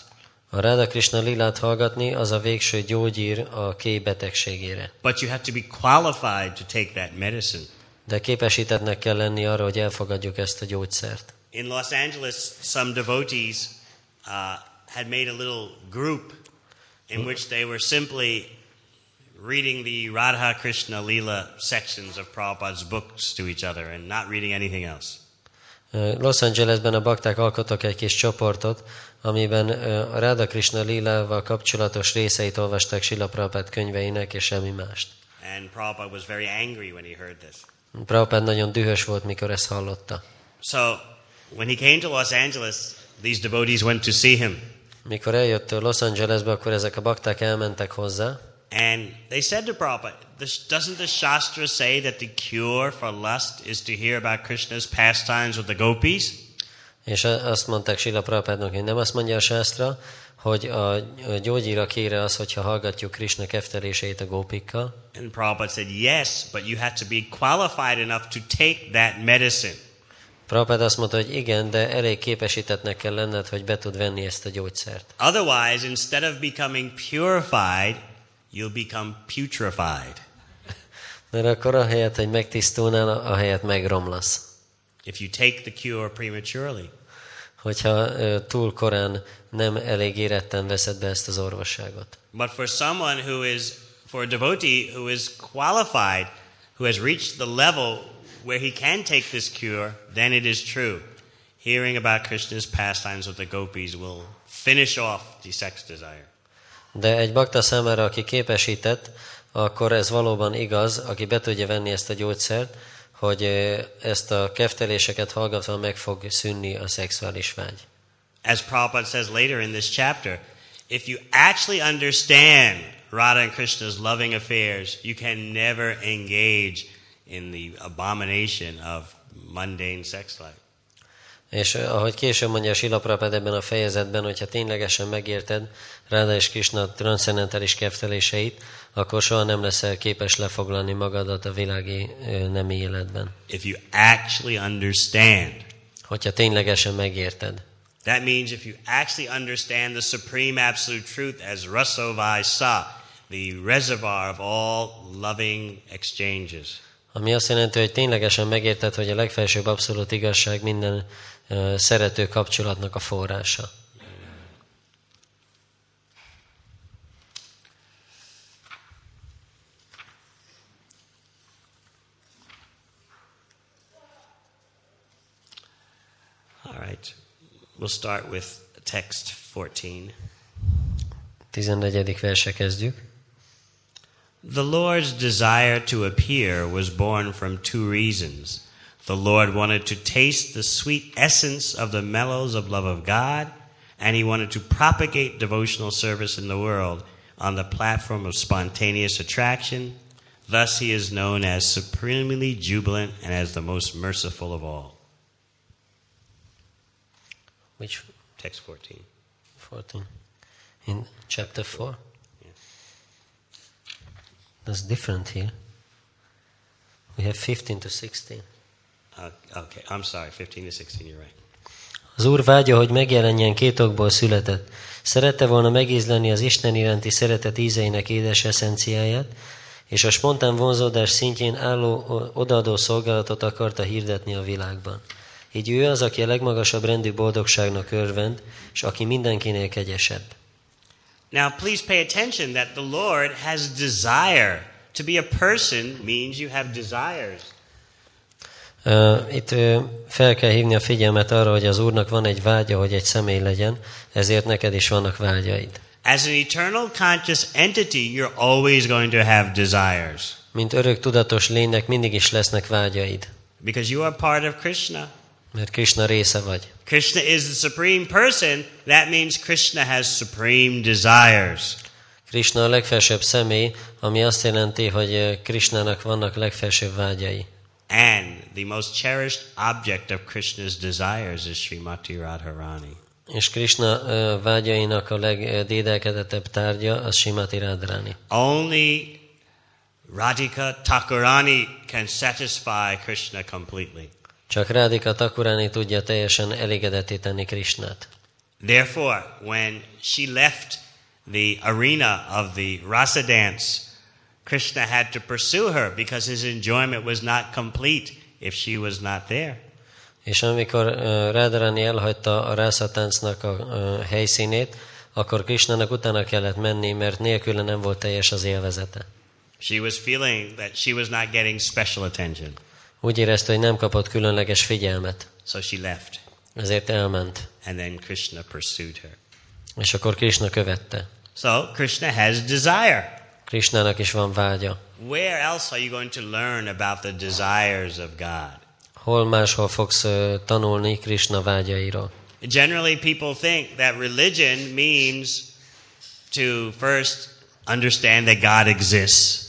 A Radha Krishna lilát hallgatni az a végső gyógyír a ké betegségére. But you have to be qualified to take that medicine. De képesítettnek kell lenni arra, hogy elfogadjuk ezt a gyógyszert. In Los Angeles, some devotees uh, had made a little group in which they were simply reading the Radha Krishna Leela sections of Prabhupada's books to each other and not reading anything else. Los Angelesben a bakták alkottak egy kis csoportot, amiben a Ráda Krishna Lilával kapcsolatos részeit olvasták Sila Prabhupád könyveinek, és semmi mást. And Prabhupada was very angry when he heard this. Prabhupád nagyon dühös volt, mikor ezt hallotta. So when he came to Los Angeles, these devotees went to see him. Mikor eljött Los Angelesbe, akkor ezek a bakták elmentek hozzá, And they said to Prabhupada, "This- doesn't the Shastra say that the cure for lust is to hear about Krishna's pastimes with the gopis? és azt mondták Sila Prabhupádnak, hogy nem azt mondja a sásztra, hogy a gyógyíra kére az, hogyha hallgatjuk Krishna kefteléseit a gópikkal. And Prabhupada said, Yes, but you have to be qualified enough to take that medicine. Prabhupád azt mondta, hogy igen, de elég képesítettnek kell lenned, hogy be tud venni ezt a gyógyszert. Otherwise, instead of becoming purified, you'll become putrefied. Mert akkor ahelyett, hogy megtisztulnál, ahelyett megromlasz. If you take the cure prematurely. Hogyha túl korán nem elég éretten veszed be ezt az orvosságot. But for someone who is, for a devotee who is qualified, who has reached the level where he can take this cure, then it is true. Hearing about Krishna's pastimes with the gopis will finish off the sex desire. De egy bakta számára, aki képesített, akkor ez valóban igaz, aki be tudja venni ezt a gyógyszert, hogy ezt a kefteléseket hallgatva meg fog szűnni a szexuális vágy. As Prabhupada says later in this chapter, if you actually understand Radha and Krishna's loving affairs, you can never engage in the abomination of mundane sex life. És ö, ahogy később mondja a Sila Prabhupád ebben a fejezetben, hogyha ténylegesen megérted Ráda és Krishna transzendentális kefteléseit, akkor soha nem leszel képes lefoglalni magadat a világi ö, nemi életben. If you actually understand, Hogyha ténylegesen megérted. that means if you actually understand the supreme absolute truth as Rasovai Sa, the reservoir of all loving exchanges. Ami azt jelenti, hogy ténylegesen megérted, hogy a legfelsőbb abszolút igazság minden szerető kapcsolatnak a forrása. All right. We'll start with text 14. 14. verse kezdjük. The Lord's desire to appear was born from two reasons. The Lord wanted to taste the sweet essence of the mellows of love of God, and he wanted to propagate devotional service in the world on the platform of spontaneous attraction. Thus, he is known as supremely jubilant and as the most merciful of all. Which Text 14. 14? In chapter 4? That's different here. We have 15 to 16. Uh, okay, I'm sorry, 15 to 16, you're right. Az Úr vágya, hogy megjelenjen két okból született. Szerette volna megízleni az Isten iránti szeretet ízeinek édes eszenciáját, és a spontán vonzódás szintjén álló odaadó szolgálatot akarta hirdetni a világban. Így ő az, aki a legmagasabb rendű boldogságnak örvend, és aki mindenkinél kegyesebb. Now, please pay attention that the Lord has desire. To be a person means you have desires. Ö, Itt ö, fel kell hívni a figyelmet arra, hogy az Úrnak van egy vágya, hogy egy személy legyen, ezért neked is vannak vágyaid. As an eternal conscious entity, you're always going to have desires Mint örök tudatos lénynek mindig is lesznek vágyaid, because you are part of Krishna. Mert Krishna része vagy. Krishna is the supreme person. That means Krishna has supreme desires. Krishna a legfelsőbb személy, ami azt jelenti, hogy ö, Krishnának vannak legfelsőbb vágyai. And the most cherished object of Krishna's desires is Srimati Radharani. És Krishna ö, vágyainak a legdédelkedettebb tárgya az Simati Radharani. Only Radhika Thakurani can satisfy Krishna completely. Csak Rádika Takurani tudja teljesen elégedetté tenni Krishnát. Therefore, when she left the arena of the rasa dance, Krishna had to pursue her because his enjoyment was not complete if she was not there. És amikor ö, Radharani elhagyta a rászatáncnak a ö, helyszínét, akkor Krishnának utána kellett menni, mert nélküle nem volt teljes az élvezete. She was feeling that she was not getting special attention. Úgy érezte, hogy nem kapott különleges figyelmet, So she left. ezért elment. And then Krishna pursued her. És akkor Krishna követte. So Krishna has desire. Krishnának is van vágya. Where else are you going to learn about the desires of God? Hol máshol fogsz tanulni Krishna vágyairól? Generally, people think that religion means to first understand that God exists.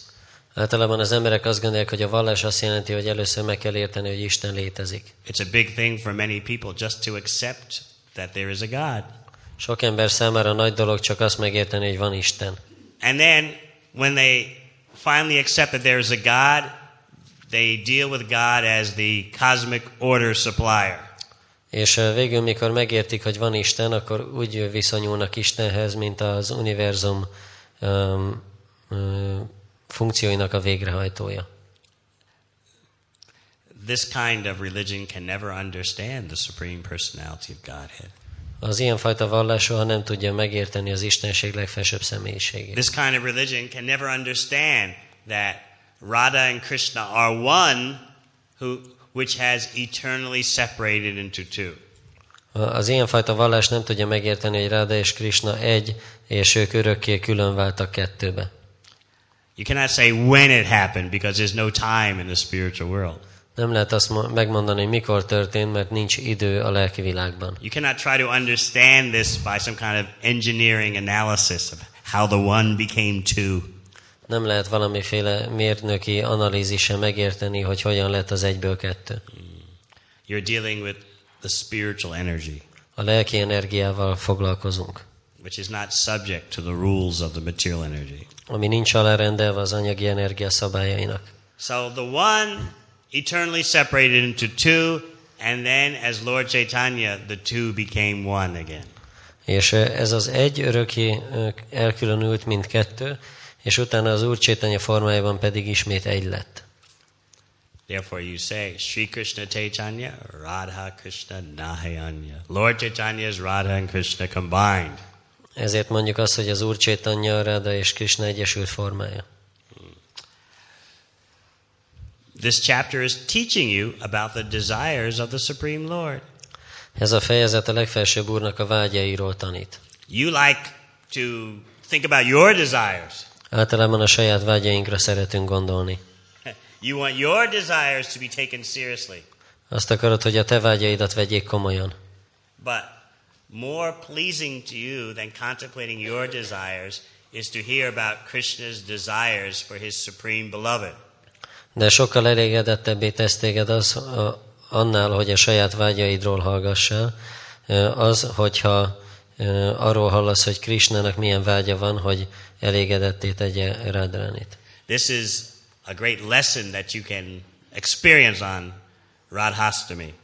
Általában az emberek azt gondolják, hogy a vallás azt jelenti, hogy először meg kell érteni, hogy Isten létezik. It's a big thing for many people just to accept that there is a God. Sok ember számára nagy dolog csak azt megérteni, hogy van Isten. And then when they finally accept that there is a God, they deal with God as the cosmic order supplier. És ö, végül, mikor megértik, hogy van Isten, akkor úgy viszonyulnak Istenhez, mint az univerzum um, funkcióinak a végrehajtója. This kind of religion can never understand the supreme personality of Godhead. Az ilyenfajta vallás soha nem tudja megérteni az Istenség legfelsőbb személyiségét. This kind of religion can never understand that Radha and Krishna are one who which has eternally separated into two. Az ilyenfajta vallás nem tudja megérteni, hogy Ráda és Krishna egy, és ők örökké külön váltak kettőbe. You cannot say when it happened because there's no time in the spiritual world. Nem lehet azt mo- megmondani, hogy mikor történt, mert nincs idő a lelki világban. You cannot try to understand this by some kind of engineering analysis of how the one became two. Nem lehet valamiféle mérnöki analízise megérteni, hogy hogyan lett az egyből kettő. You're dealing with the spiritual energy, A lelki energiával foglalkozunk, which is not subject to the rules of the material energy. ami nincs alárendelve az anyagi energia szabályainak. So the one eternally separated into two, and then as Lord Chaitanya, the two became one again. És ez az egy öröki elkülönült, mint kettő, és utána az Úr Csétanya formájában pedig ismét egy lett. Therefore, you say Sri Krishna Chaitanya, Radha Krishna Nahayanya. Lord Chaitanya is Radha and Krishna combined. Ezért mondjuk azt, hogy az Úr Csétanya, Ráda és Krishna egyesült formája. This chapter is teaching you about the desires of the Supreme Lord. Ez a fejezet a legfelsőbb Úrnak a vágyairól tanít. You like to think about your desires. Általában a saját vágyainkra szeretünk gondolni. You want your desires to be taken seriously. Azt akarod, hogy a te vágyaidat vegyék komolyan. But more pleasing to you than contemplating your desires is to hear about Krishna's desires for his supreme beloved. De sokkal elégedettebbé tesz téged az, a, annál, hogy a saját vágyaidról hallgassál, az, hogyha arról hallasz, hogy Krishnának milyen vágya van, hogy elégedetté tegye Radránit. This is a great lesson that you can experience on Radhastami.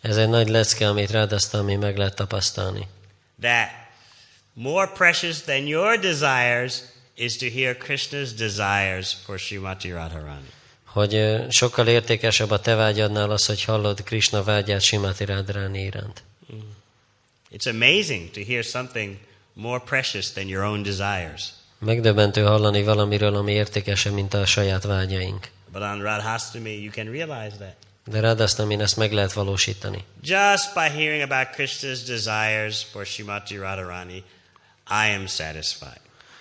Ez egy nagy lecke, amit Radhastami meg lehet tapasztalni. That more precious than your desires is to hear Krishna's desires for Srimati Radharani. Hogy sokkal értékesebb a te vágyadnál az, hogy hallod Krishna vágyát Simati Radráni iránt. It's amazing to hear something more precious than your own desires. Megdöbbentő hallani valamiről, ami értékesebb, mint a saját vágyaink. But on Radhastami, you can realize that. De Radhastamin ezt meg lehet valósítani. Just by hearing about Krishna's desires for Srimati Radharani, I am satisfied.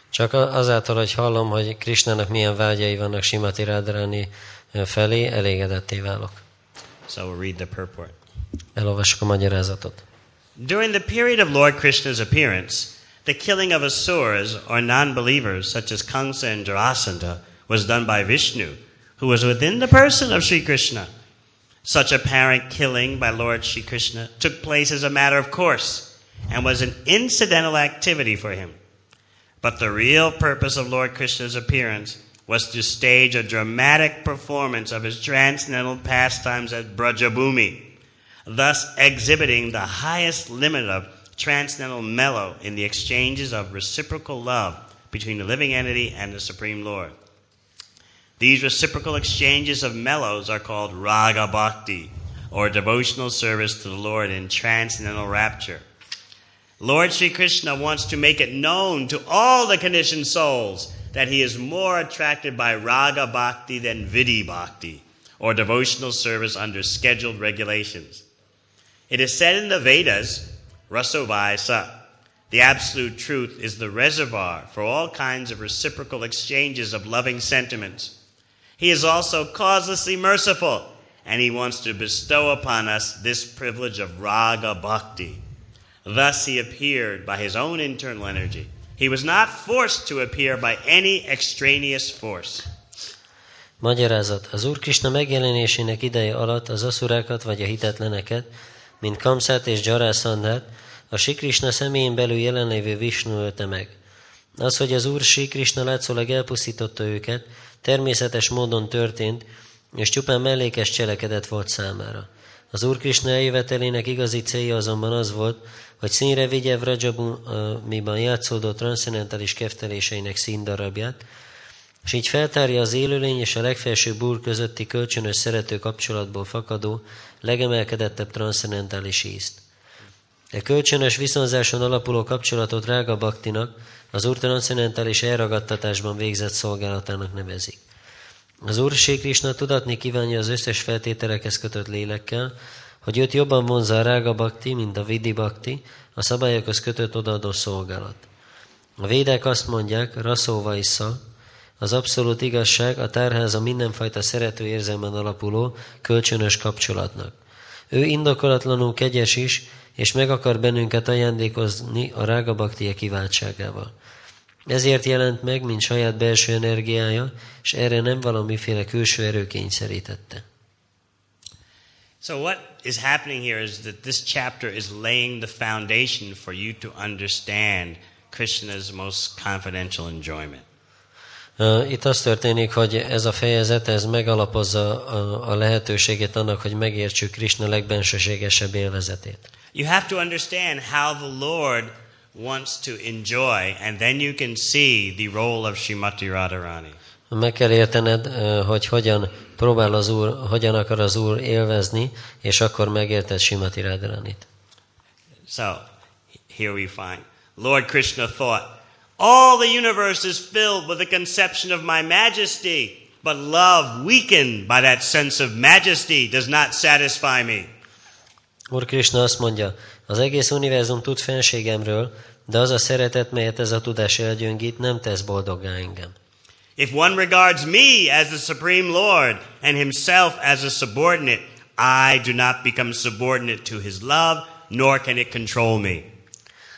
Csak azáltal, hogy hallom, hogy Krishnának milyen vágyai vannak Simati Radharani felé, elégedetté válok. So we'll read the purport. Elolvassuk a magyarázatot. During the period of Lord Krishna's appearance, the killing of asuras or non believers such as Kamsa and Jarasandha was done by Vishnu, who was within the person of Sri Krishna. Such apparent killing by Lord Sri Krishna took place as a matter of course and was an incidental activity for him. But the real purpose of Lord Krishna's appearance was to stage a dramatic performance of his transcendental pastimes at Brajabhumi, thus exhibiting the highest limit of transcendental mellow in the exchanges of reciprocal love between the living entity and the Supreme Lord. These reciprocal exchanges of mellows are called raga bhakti, or devotional service to the Lord in transcendental rapture. Lord Sri Krishna wants to make it known to all the conditioned souls that he is more attracted by raga bhakti than vidhi bhakti, or devotional service under scheduled regulations. It is said in the Vedas, Rasovayasa, the absolute truth is the reservoir for all kinds of reciprocal exchanges of loving sentiments. He is also causelessly merciful, and he wants to bestow upon us this privilege of raga bhakti. Thus he appeared by his own internal energy. He was not forced to appear by any extraneous force. Magyarázat. Az Úr Krishna megjelenésének ideje alatt az aszurákat vagy a hitetleneket, mint Kamszát és Jarászandát, a Sikrishna személyén belül jelenlévő Vishnu ölte meg. Az, hogy az Úr Sikrishna látszólag elpusztította őket, természetes módon történt, és csupán mellékes cselekedet volt számára. Az Úr Krishna eljövetelének igazi célja azonban az volt, hogy színre vigye Vrajabumiban játszódó transzcendentális kefteléseinek színdarabját, és így feltárja az élőlény és a legfelsőbb úr közötti kölcsönös szerető kapcsolatból fakadó, legemelkedettebb transzcendentális ízt. E kölcsönös viszonzáson alapuló kapcsolatot Rága Baktinak az úr transzcendentális elragadtatásban végzett szolgálatának nevezik. Az Úr Krisna tudatni kívánja az összes feltételekhez kötött lélekkel, hogy őt jobban vonza a Rága Bakti, mint a Vidi Bakti, a szabályokhoz kötött odaadó szolgálat. A védek azt mondják, Raszóva issza, az abszolút igazság a tárháza mindenfajta szerető érzelmen alapuló kölcsönös kapcsolatnak. Ő indokolatlanul kegyes is, és meg akar bennünket ajándékozni a rága baktia kiváltságával. Ezért jelent meg, mint saját belső energiája, és erre nem valamiféle külső erő kényszerítette. So what is happening here is that this chapter is laying the foundation for you to understand Krishna's most confidential enjoyment. Itt az történik, hogy ez a fejezet, ez megalapozza a, a lehetőségét annak, hogy megértsük Krishna legbensőségesebb élvezetét. You have to understand how the Lord wants to enjoy, and then you can see the role of Srimati Radharani. Meg kell értened, hogy hogyan próbál az Úr, hogyan akar az Úr élvezni, és akkor megérted Simati Radharanit. So, here we find. Lord Krishna thought, All the universe is filled with the conception of my majesty, but love weakened by that sense of majesty does not satisfy me. Úr Krishna azt mondja, az egész univerzum tud fenségemről, de az a szeretet, melyet ez a tudás elgyöngít, nem tesz boldoggá engem. If one regards me as the supreme Lord and himself as a subordinate, I do not become subordinate to his love, nor can it control me.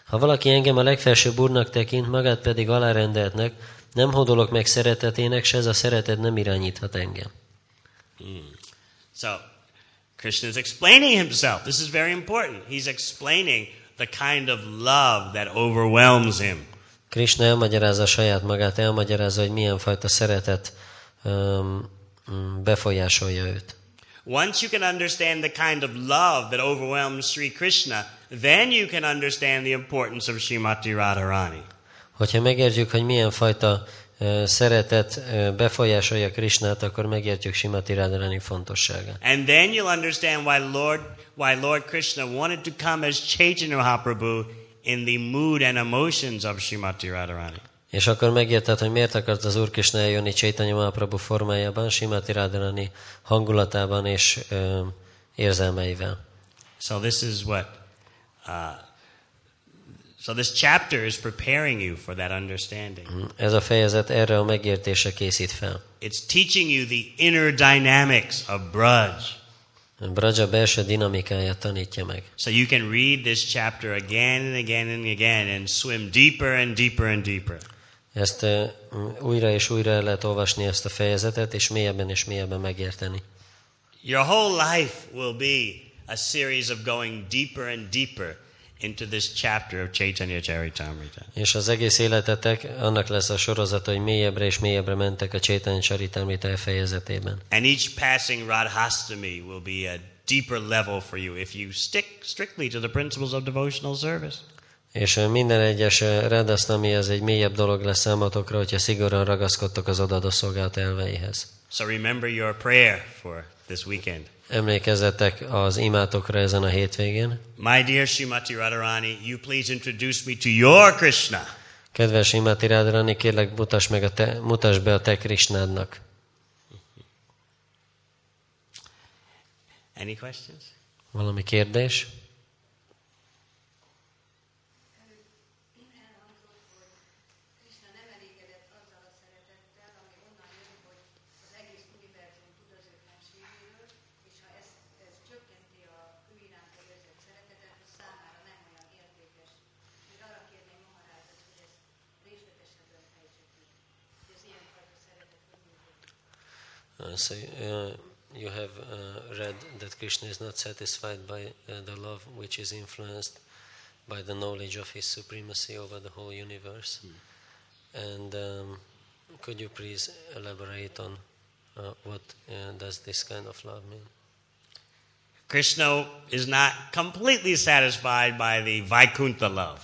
Ha valaki engem a legfelsőbb úrnak tekint, magát pedig alárendeltnek, nem hódolok meg szeretetének, se ez a szeretet nem irányíthat engem. Hmm. So, Krishna is explaining himself. This is very important. He's explaining the kind of love that overwhelms him. Krishna elmagyarázza saját magát, elmagyarázza, hogy milyen fajta szeretet um, befolyásolja őt. Once you can understand the kind of love that overwhelms Sri Krishna, then you can understand the importance of Srimati Radharani. Hogyha megértjük, hogy milyen fajta szeretet befolyásolja Krishnát, akkor megértjük Srimati Radharani fontosságát. And then you'll understand why Lord, why Lord Krishna wanted to come as Chaitanya Mahaprabhu in the mood and emotions of Srimati Radharani. És akkor megérted, hogy miért akart az Úr Krishna eljönni Chaitanya Mahaprabhu formájában, Simati Radharani hangulatában és ö, érzelmeivel. So this is what uh, so this chapter is preparing you for that understanding. Ez a fejezet erre a megértésre készít fel. It's teaching you the inner dynamics of Braj. Braja belső dinamikáját tanítja meg. So you can read this chapter again and again and again and swim deeper and deeper and deeper. Ezt uh, újra és újra el lehet olvasni ezt a fejezetet, és mélyebben és mélyebben megérteni. Your whole life will be a series of going deeper and deeper into this chapter of Chaitanya Charitamrita. És az egész életetek annak lesz a sorozata, hogy mélyebbre és mélyebbre mentek a Chaitanya Charitamrita fejezetében. And each passing Radhastami will be a deeper level for you if you stick strictly to the principles of devotional service. És minden egyes Radhastami ez egy mélyebb dolog lesz számotokra, hogyha szigorúan ragaszkodtok az odaadó szolgálat elveihez. So remember your prayer for this weekend. Emlékezzetek az imátokra ezen a hétvégén. My dear Shrimati Radharani, you please introduce me to your Krishna. Kedves Imati Rádrani, kérlek mutasd, meg a te, mutasd be a te Krisnádnak. Any questions? Valami kérdés? So uh, you have uh, read that Krishna is not satisfied by uh, the love which is influenced by the knowledge of his supremacy over the whole universe. And um, could you please elaborate on uh, what uh, does this kind of love mean? Krishna is not completely satisfied by the Vaikuntha love.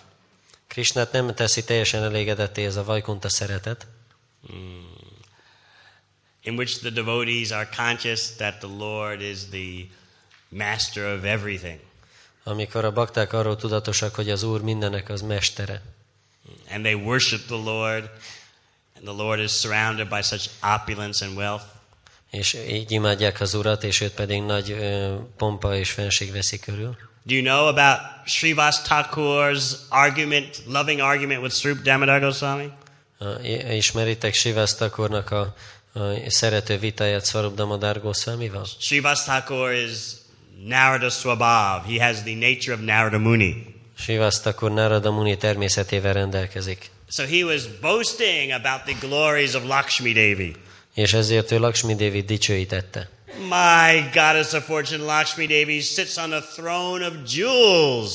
Krishnát nem teszi teljesen elégedetté ez a Vajkunta szeretet, in which the devotees are conscious that the Lord is the master of everything. amikor a bakták arról tudatosak, hogy az Úr mindenek az mestere. And they worship the Lord, and the Lord is surrounded by such opulence and wealth. És így imádják az Urat, és őt pedig nagy ö, pompa és fenség veszi körül. Do you know about Srivas Thakur's argument, loving argument with Srup Damodar Goswami? Ismeritek Sivász Takornak a, a szerető vitáját Swarup Damodar Goswamival? Srivas Thakur is Narada Swabhav. He has the nature of Narada Muni. Sivász Takor Narada Muni természetével rendelkezik. So he was boasting about the glories of Lakshmi Devi. És ezért ő Lakshmi Devi dicsőítette. My goddess of fortune, Lakshmi Devi, sits on a throne of jewels.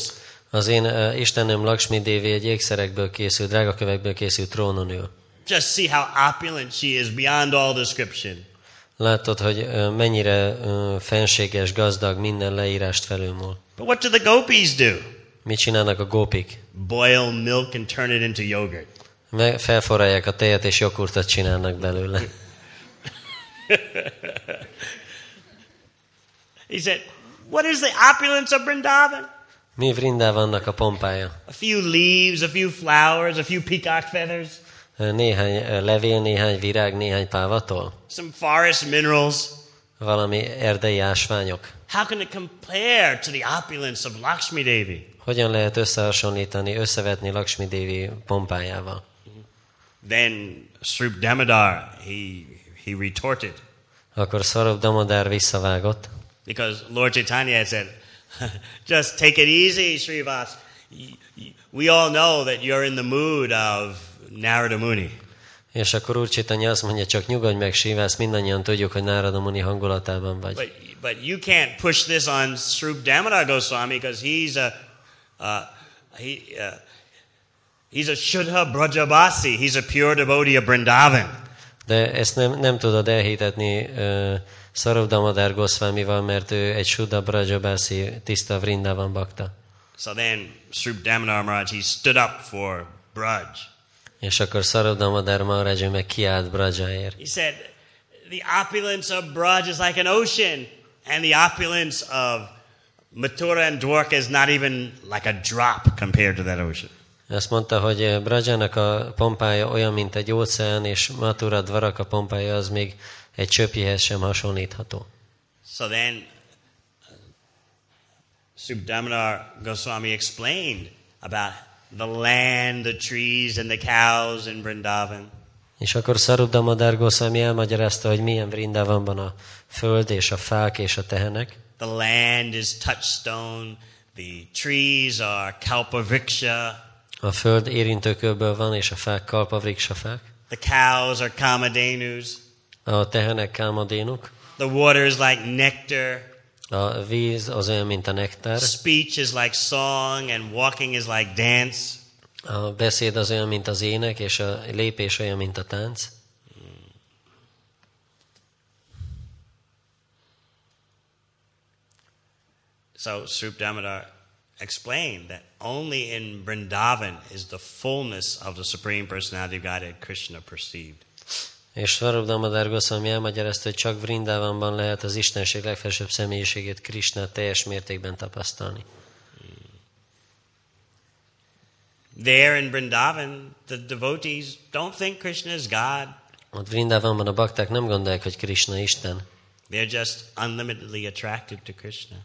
Az én uh, Istenem Lakshmi Devi egy ékszerekből készült, drágakövekből készült trónon ül. Just see how opulent she is beyond all description. Látod, hogy mennyire fenséges, gazdag, minden leírást felülmúl. But what do the gopis do? Mit csinálnak a gópik? Boil milk and turn it into yogurt. Me- felforralják a tejet, és joghurtot csinálnak belőle. He said, What is the opulence of Vrindavan? Mi Vrindavannak a pompája? A few leaves, a few flowers, a few peacock feathers, Néhány ö, levél, néhány virág, néhány pávatol? some forest minerals. Valami erdei ásványok? How can it compare to the opulence of Lakshmi Devi? Hogyan lehet összehasonlítani, összevetni Lakshmi Devi pompájával? Then Srup Damodar, he, he retorted Akkor Swarup Damodar visszavágott, because Lord Chaitanya had said, Just take it easy, Srivas. We all know that you're in the mood of Narada Muni. és akkor Úr Csitanya azt mondja, csak nyugodj meg, Sivász, mindannyian tudjuk, hogy Nárada Muni hangulatában vagy. But, but you can't push this on Srup Damodar Goswami because he's a, uh, he, uh, he's a Shuddha Brajabasi. He's a pure devotee of Vrindavan. De ezt nem, nem tudod elhitetni uh, Swarup Damodar Goswamival, mert ő egy Shuddha Brajabasi tiszta Vrindavan bakta. So then Srup Damodar Maharaj, he stood up for Braj. És akkor Swarup Damodar Maharaj meg kiállt Brajaért. He said, the opulence of Braj is like an ocean, and the opulence of Mathura and Dwarka is not even like a drop compared to that ocean. Azt mondta, hogy Brajának a pompája olyan, mint egy óceán, és Mathura Dvaraka pompája az még egy csöpjéhez sem hasonlítható. So then uh, Subdamodar Goswami explained about the land, the trees, and the cows in Vrindavan. És akkor Swarup Damodar Goswami elmagyarázta, hogy milyen Vrindavanban a föld és a fák és a tehenek. The land is touchstone, the trees are kalpavriksha, A föld érintőkőből van, és a fák kalpavriksafák. the cows are kamadhenus, A tehenek kámadénuk. the water is like nectar, A víz az olyan, mint a nektár. speech is like song, and walking is like dance. A beszéd az olyan, mint az ének, és a lépés olyan, mint a tánc. So Srup Damodar explained that only in Vrindavan is the fullness of the Supreme Personality of Godhead Krishna perceived. És Swarup Damodar Goswami elmagyarázta, hogy csak Vrindavanban lehet az Istenség legfelsőbb személyiségét Krishna teljes mértékben tapasztalni. There in Vrindavan, the devotees don't think Krishna is God. Ott Vrindavanban a bakták nem gondolják, hogy Krishna Isten, They're just unlimitedly attracted to Krishna.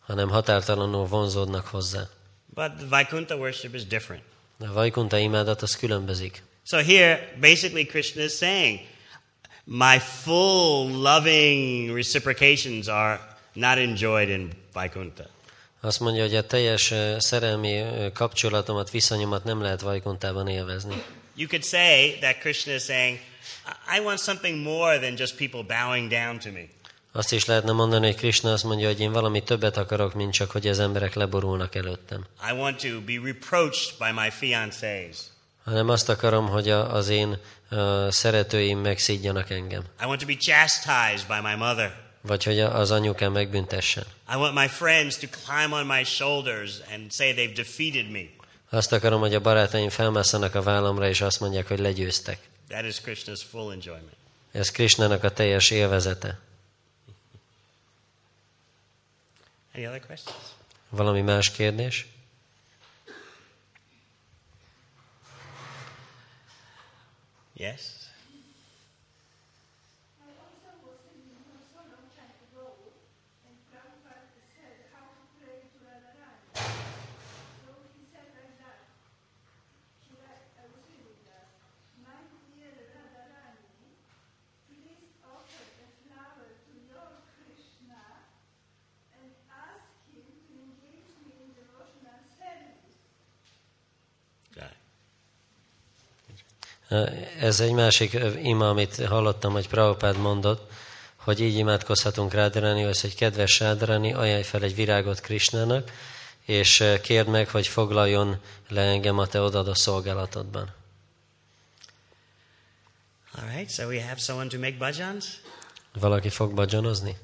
hanem határtalanul vonzódnak hozzá. But the Vaikuntha worship is different. De a Vajkunta imádat az különbözik. So here, basically, Krishna is saying, my full loving reciprocations are not enjoyed in Vaikuntha. Azt mondja, hogy a teljes szerelmi kapcsolatomat, viszonyomat nem lehet Vajkuntában élvezni. You could say that Krishna is saying, I want something more than just people bowing down to me. Azt is lehetne mondani, hogy Krishna azt mondja, hogy én valami többet akarok, mint csak, hogy az emberek leborulnak előttem. I want to be reproached by my fiancés. Hanem azt akarom, hogy a, az én uh, szeretőim megszídjanak engem. I want to be chastised by my mother. Vagy hogy a- az anyukám megbüntessen. I want my friends to climb on my shoulders and say they've defeated me. Azt akarom, hogy a barátaim felmásszanak a vállamra, és azt mondják, hogy legyőztek. That is Krishna's full enjoyment. Ez Krishnának a teljes élvezete. Any other questions? Valami más kérdés? Yes? Ez egy másik ima, amit hallottam, hogy Prabhupád mondott, hogy így imádkozhatunk Rádaranihoz, hogy kedves Rádarani, ajánlj fel egy virágot Krisnának, és kérd meg, hogy foglaljon le engem a te odadó szolgálatodban. All right, so we have someone to make bhajans? Valaki fog badzsanozni?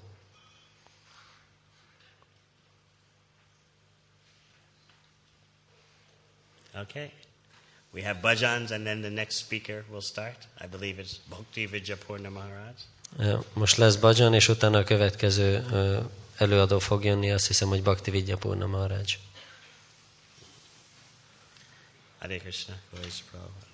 Okay. We have bhajans, and then the next speaker will start. I believe it's Bhakti Vijayapurna Maharaj. Most lesz badzsan, és utána a következő előadó fog jönni, azt hiszem, hogy Bhakti Vidyapurna Maharaj. Hare Krishna. Prabhupada.